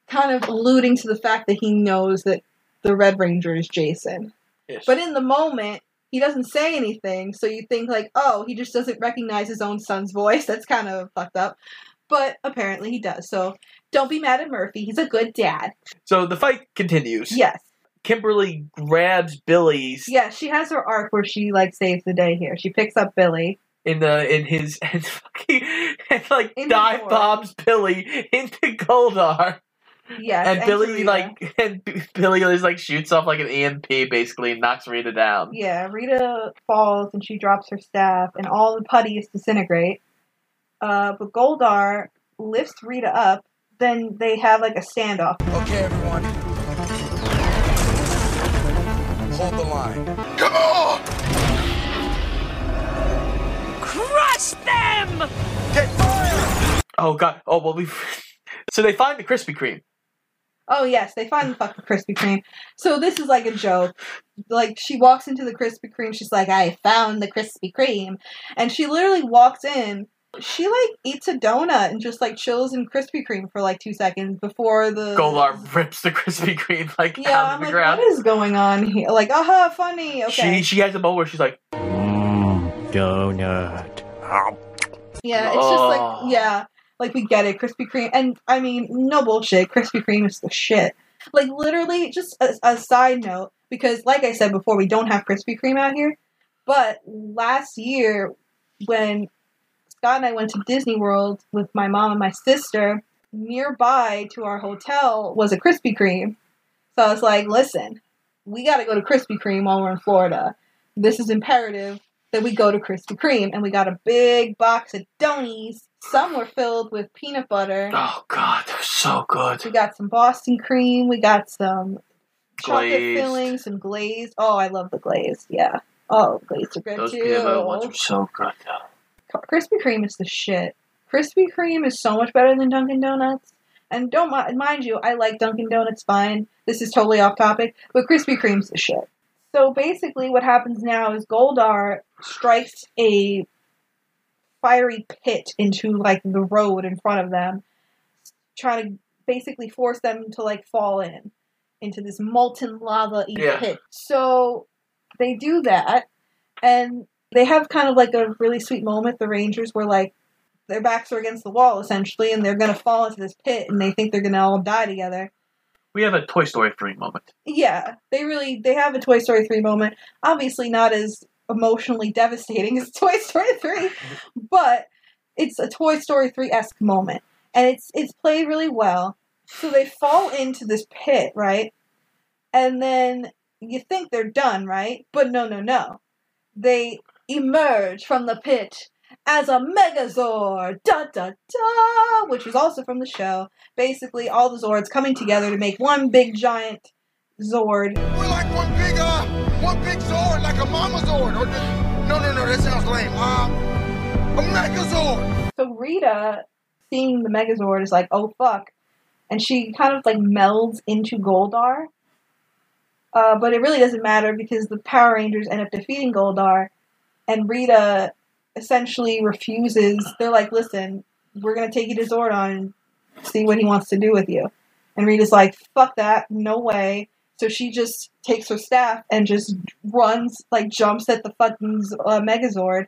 kind of alluding to the fact that he knows that the Red Ranger is Jason. Yes. But in the moment, he doesn't say anything, so you think like, oh, he just doesn't recognize his own son's voice. (laughs) That's kind of fucked up. But apparently he does. So don't be mad at Murphy. He's a good dad. So the fight continues. Yes. Kimberly grabs Billy's. Yeah, she has her arc where she like saves the day here. She picks up Billy. in the in his (laughs) and fucking and like In dive bombs Billy into Goldar. Yes, and and Billy Rita. like (laughs) and Billy just like shoots off like an EMP basically and knocks Rita down. Yeah, Rita falls and she drops her staff, and all the putties disintegrate. Uh, but Goldar lifts Rita up. Then they have like a standoff. Okay, everyone. Hold the line. Come on! Crush them! Oh god. Oh well we. (laughs) so they find the Krispy Kreme. Oh yes, they find the fucking Krispy Kreme. So this is like a joke. Like she walks into the Krispy Kreme, she's like, "I found the Krispy Kreme," and she literally walks in. She like eats a donut and just like chills in Krispy Kreme for like two seconds before the Goldar (laughs) rips the Krispy Kreme like Yeah, down I'm to the like, ground. what is going on here? Like, aha, funny. Okay. She she has a moment where she's like, mm, Donut. Yeah, it's just like yeah, like we get it, Krispy Kreme, and I mean, no bullshit, Krispy Kreme is the shit. Like literally, just a, a side note, because like I said before, we don't have Krispy Kreme out here. But last year, when Scott and I went to Disney World with my mom and my sister, nearby to our hotel was a Krispy Kreme. So I was like, listen, we got to go to Krispy Kreme while we're in Florida. This is imperative that we go to Krispy Kreme. And we got a big box of donies. Some were filled with peanut butter. oh god, they're so good. We got some Boston cream. We got some chocolate Glazed. filling, some glazed. Oh, I love the glazed. Yeah. Oh, glazed are good Those too. peanut butter ones are so good. though. Krispy Kreme is the shit. Krispy Kreme is so much better than Dunkin' Donuts. And don't mind you, I like Dunkin' Donuts fine. This is totally off topic, but Krispy Kreme's the shit. So basically, what happens now is Goldar strikes a fiery pit into like the road in front of them, trying to basically force them to like fall in into this molten lava Yeah. pit. So they do that, and they have kind of like a really sweet moment. The Rangers were like, their backs are against the wall essentially, and they're gonna fall into this pit, and they think they're gonna all die together. We have a Toy Story 3 moment. Yeah, they really they have a Toy Story three moment. Obviously, not as emotionally devastating as (laughs) Toy Story three, but it's a Toy Story three esque moment, and it's it's played really well. So they fall into this pit, right? And then you think they're done, right? But no, no, no. They emerge from the pit as a Megazord, da da da, which is also from the show. Basically, all the Zords coming together to make one big giant Zord. We're like one big, uh, one big Zord, like a Mama Zord. Or just, no, no, no, that sounds lame. A Megazord. So Rita, seeing the Megazord, is like, oh fuck. And she kind of like melds into Goldar. Uh, but it really doesn't matter because the Power Rangers end up defeating Goldar. And Rita essentially refuses. They're like, listen, we're to take you to Zordon and see what he wants to do with you. And Rita's like, fuck that, no way. So she just takes her staff and just runs, like jumps at the fucking uh, Megazord.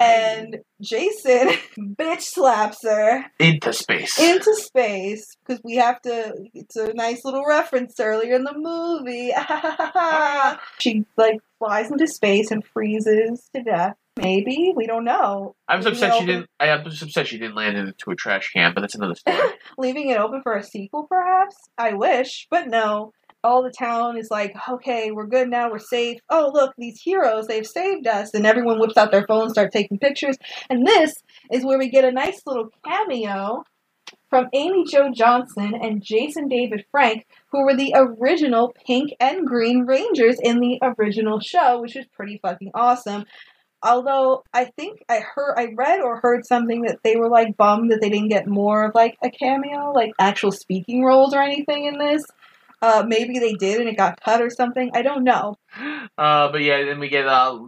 And Jason (laughs) bitch slaps her Into space. into space because we have to. It's a nice little reference earlier in the movie. (laughs) she like flies into space and freezes to death. Maybe we don't know. I was Leaving upset she didn't. I was upset she didn't land into a trash can, but that's another story. (laughs) leaving it open for a sequel, perhaps? I wish, but no. All the town is like, okay, we're good now, we're safe. Oh, look, these heroes, they've saved us. And everyone whips out their phones, start taking pictures. And this is where we get a nice little cameo from Amy Jo Johnson and Jason David Frank, who were the original Pink and Green Rangers in the original show, which is pretty fucking awesome. Although I think I heard, I read or heard something that they were like bummed that they didn't get more of like a cameo, like actual speaking roles or anything in this. Uh, maybe they did and it got cut or something. I don't know. Uh, but yeah, then we get a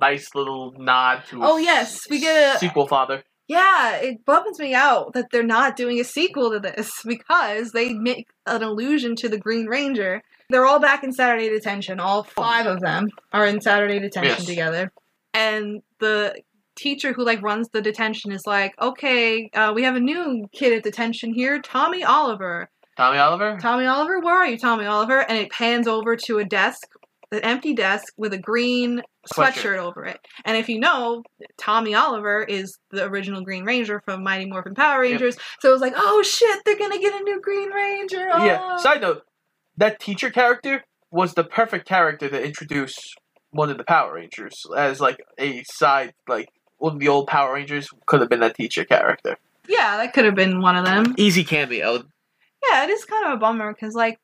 nice little nod to. Oh yes, we get a sequel, father. Yeah, it bums me out that they're not doing a sequel to this (laughs) because they make an allusion to the Green Ranger. They're all back in Saturday Detention. All five of them are in Saturday Detention Yes. together. And the teacher who like runs the detention is like, "Okay, uh, we have a new kid at detention here, Tommy Oliver. Tommy Oliver. Tommy Oliver, where are you, Tommy Oliver?" And it pans over to a desk an empty desk with a green Sweatshirt. sweatshirt over it. And if you know, Tommy Oliver is the original Green Ranger from Mighty Morphin Power Rangers. So it was like, oh shit, they're gonna get a new Green Ranger. Oh. Yeah. Ah. Side note, that teacher character was the perfect character to introduce one of the Power Rangers as like a side, like one of the old Power Rangers could have been that teacher character. Yeah, that could have been one of them. Easy cameo. Yeah, it is kind of a bummer because like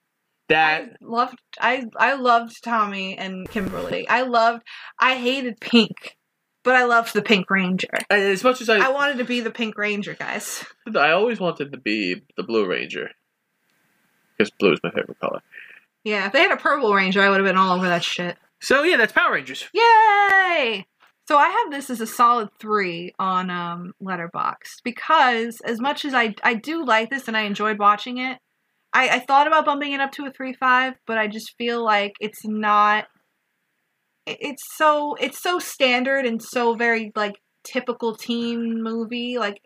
That loved I I loved Tommy and Kimberly. I loved I hated Pink, but I loved the Pink Ranger. and as much as I, I wanted to be the Pink Ranger, guys. I always wanted to be the Blue Ranger because blue is my favorite color. Yeah, if they had a Purple Ranger, I would have been all over that shit. So yeah, that's Power Rangers. Yay! So I have this as a solid three on um, Letterboxd because as much as I I do like this and I enjoyed watching it, I, I thought about bumping it up to a three five, but I just feel like it's not. it- It's so it's so standard and so very like typical teen movie like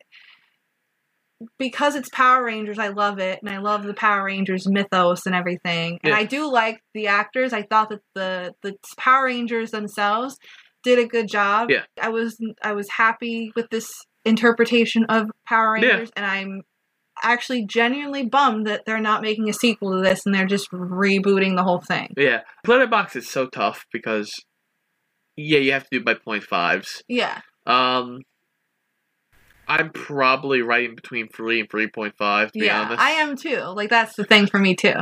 because it's Power Rangers, I love it, and I love the Power Rangers mythos and everything. And Yeah. I do like the actors. I thought that the the Power Rangers themselves did a good job. Yeah. I was I was happy with this interpretation of Power Yeah. Rangers, and I'm actually genuinely bummed that they're not making a sequel to this and they're just rebooting the whole thing. Yeah, Letterboxd is so tough because yeah, you have to do by point fives. Yeah. Um, I'm probably right in between three and three point five. To be yeah, honest, I am too. Like that's the thing for me too.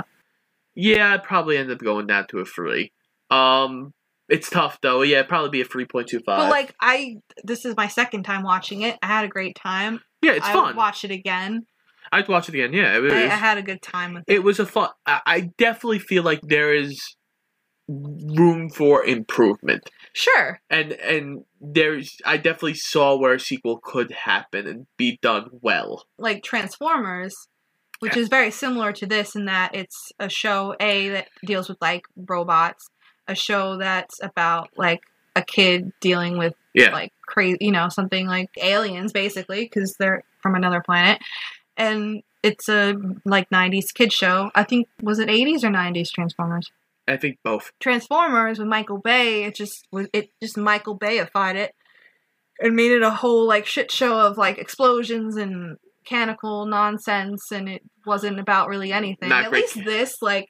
Yeah, I'd probably end up going down to a three. Um, it's tough though. Yeah, it'd probably be a three point two five. But like I this is my second time watching it. I had a great time. Yeah, it's I fun. Would watch it again. I'd watch it again. Yeah, it was. I, I had a good time with it. it was a fun. I, I definitely feel like there is room for improvement. Sure. and and there's I definitely saw where a sequel could happen and be done well. Like Transformers, which is very similar to this in that it's a show A that deals with like robots, a show that's about like a kid dealing with Yeah. like crazy, you know, something like aliens basically because they're from another planet. And it's a like 90s kid show. I think was it 80s or 90s Transformers? I think both. Transformers with Michael Bay, it just was it just Michael Bayified it and made it a whole like shit show of like explosions and mechanical nonsense and it wasn't about really anything. Not At great. least this like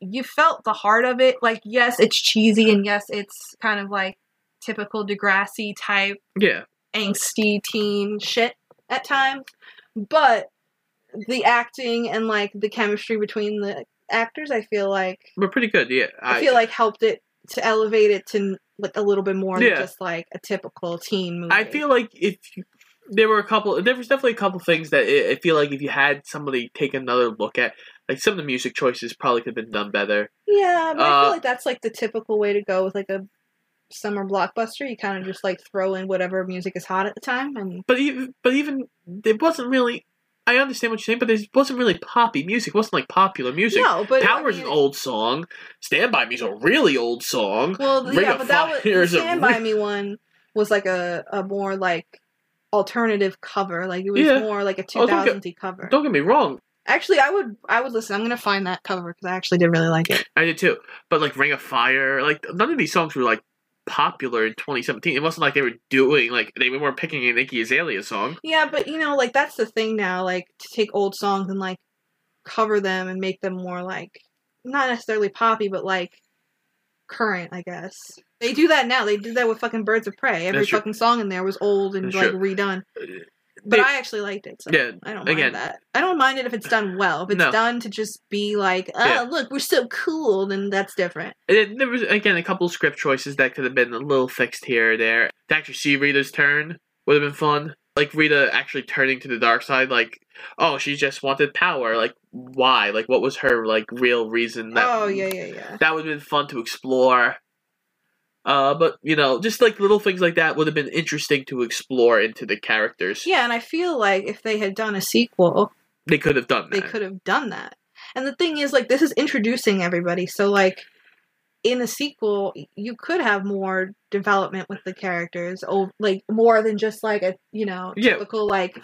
you felt the heart of it. Like yes, it's cheesy and yes, it's kind of like typical Degrassi type Yeah. angsty teen shit at times, but the acting and like the chemistry between the actors, I feel like We're pretty good, yeah. I, feel like helped it to elevate it to like a little bit more Yeah. than just like a typical teen movie. I feel like if you, there were a couple, there was definitely a couple things that I I feel like if you had somebody take another look at, like some of the music choices probably could have been done better. yeah, but I Uh, feel like that's like the typical way to go with like a summer blockbuster. You kind of just like throw in whatever music is hot at the time, and But even, but even it wasn't really. I understand what you're saying, but it wasn't really poppy music. It wasn't like popular music. No, but, I Power's an old song. Stand by Me's a really old song. well, Ring yeah, but that was Stand re- by Me one was like a a more like alternative cover. Like it was Yeah. more like a Oh, 2000 cover. Don't get me wrong, Actually, I would I would listen. I'm gonna find that cover because I actually did really like it. I did too. But like Ring of Fire, like none of these songs were like popular in 2017. It wasn't like they were doing like they weren't picking an Iggy Azalea song. Yeah, but you know, like that's the thing now, like to take old songs and like cover them and make them more like not necessarily poppy, but like current, I guess. They do that now. They did that with fucking Birds of Prey. Every fucking song in there was old and That's like true. redone. Uh, But They- I actually liked it, so Yeah, I don't mind again- that. I don't mind it if it's done well. If it's No. done to just be like, oh Yeah. look, we're so cool, then that's different. And there was again a couple script choices that could have been a little fixed here or there. To actually see Rita's turn would have been fun. Like Rita actually turning to the dark side, like, oh, she just wanted power. Like, why? Like, what was her like real reason? That oh yeah, yeah, yeah. that would have been fun to explore. Uh, but you know, just like little things like that would have been interesting to explore into the characters. Yeah, and I feel like if they had done a sequel, They could have done that. they could have done that. And the thing is, like, this is introducing everybody. So, like, in a sequel, you could have more development with the characters, oh, like more than just like a you know Yeah. typical like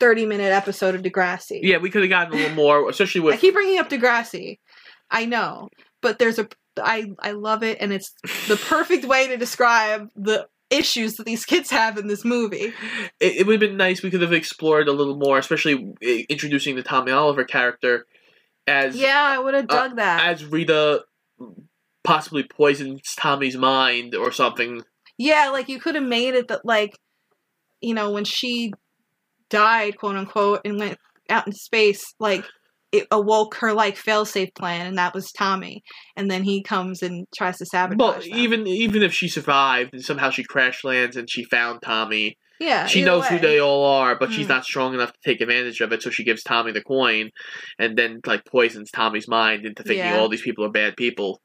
thirty minute episode of Degrassi. Yeah, we could have gotten a little more, especially with I keep bringing up Degrassi. I know, but there's a I I love it, and it's the perfect way to describe the issues that these kids have in this movie. It, it would have been nice. We could have explored a little more, especially uh, introducing the Tommy Oliver character as Yeah, I would have uh, dug that. as Rita possibly poisons Tommy's mind or something. Yeah, like you could have made it that like, you know, when she died, quote unquote, and went out into space, like it awoke her like failsafe plan, and that was Tommy. And then he comes and tries to sabotage. Well, them. even even if she survived and somehow she crash lands and she found Tommy, yeah, she knows who they all are, but she's Mm. not strong enough to take advantage of it. So she gives Tommy the coin, and then like poisons Tommy's mind into thinking Yeah. all these people are bad people.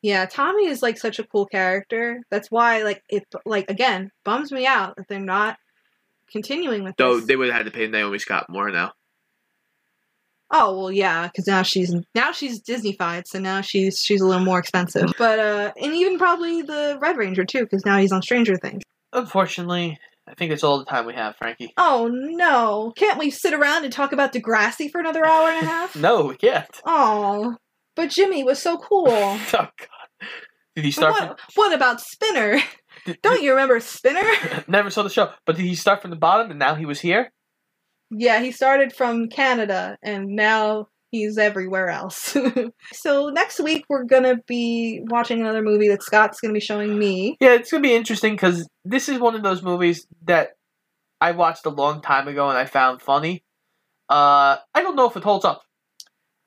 Yeah, Tommy is like such a cool character. That's why, like, it like again bums me out that they're not continuing with Though this. they would have had to pay Naomi Scott more now. Oh well, yeah, because now she's now she's Disneyfied, so now she's she's a little more expensive. But uh, and even probably the Red Ranger too, because now he's on Stranger Things. Unfortunately, I think that's all the time we have, Frankie. Oh no! Can't we sit around and talk about Degrassi for another hour and a half? (laughs) No, we can't. Oh, but Jimmy was so cool. (laughs) Oh God! Did he start? what, what about Spinner? Don't you remember Spinner? (laughs) Never saw the show, but did he start from the bottom and now he was here? Yeah, he started from Canada and now he's everywhere else. (laughs) so next week we're gonna be watching another movie that Scott's gonna be showing me. Yeah, it's gonna be interesting because this is one of those movies that I watched a long time ago and I found funny. Uh, I don't know if it holds up.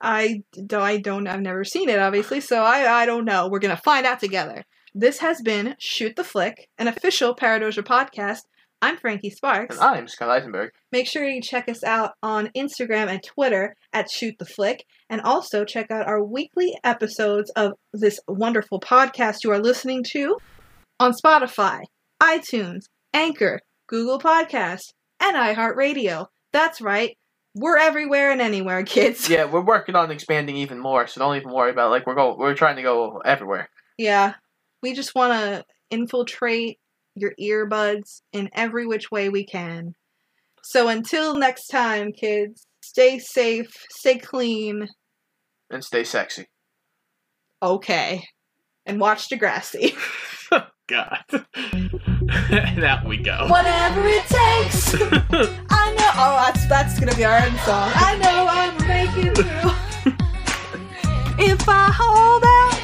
I don't, I don't, I've never seen it, obviously, so I, I don't know. We're gonna find out together. This has been Shoot the Flick, an official Paradoja podcast. I'm Frankie Sparks. And I'm Scott Eisenberg. Make sure you check us out on Instagram and Twitter at Shoot the Flick, and also check out our weekly episodes of this wonderful podcast you are listening to on Spotify, iTunes, Anchor, Google Podcasts, and iHeartRadio. That's right, we're everywhere and anywhere, kids. Yeah, we're working on expanding even more, so don't even worry about like we're go we're trying to go everywhere. Yeah, we just want to infiltrate your earbuds in every which way we can. So until next time, kids, stay safe, stay clean. And stay sexy. Okay. And watch Degrassi. (laughs) (laughs) God. (laughs) and out we go. Whatever it takes. I know. Oh, that's that's gonna be our end song. I know I'm making through. if I hold out,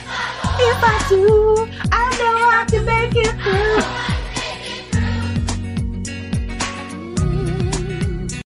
if I do, I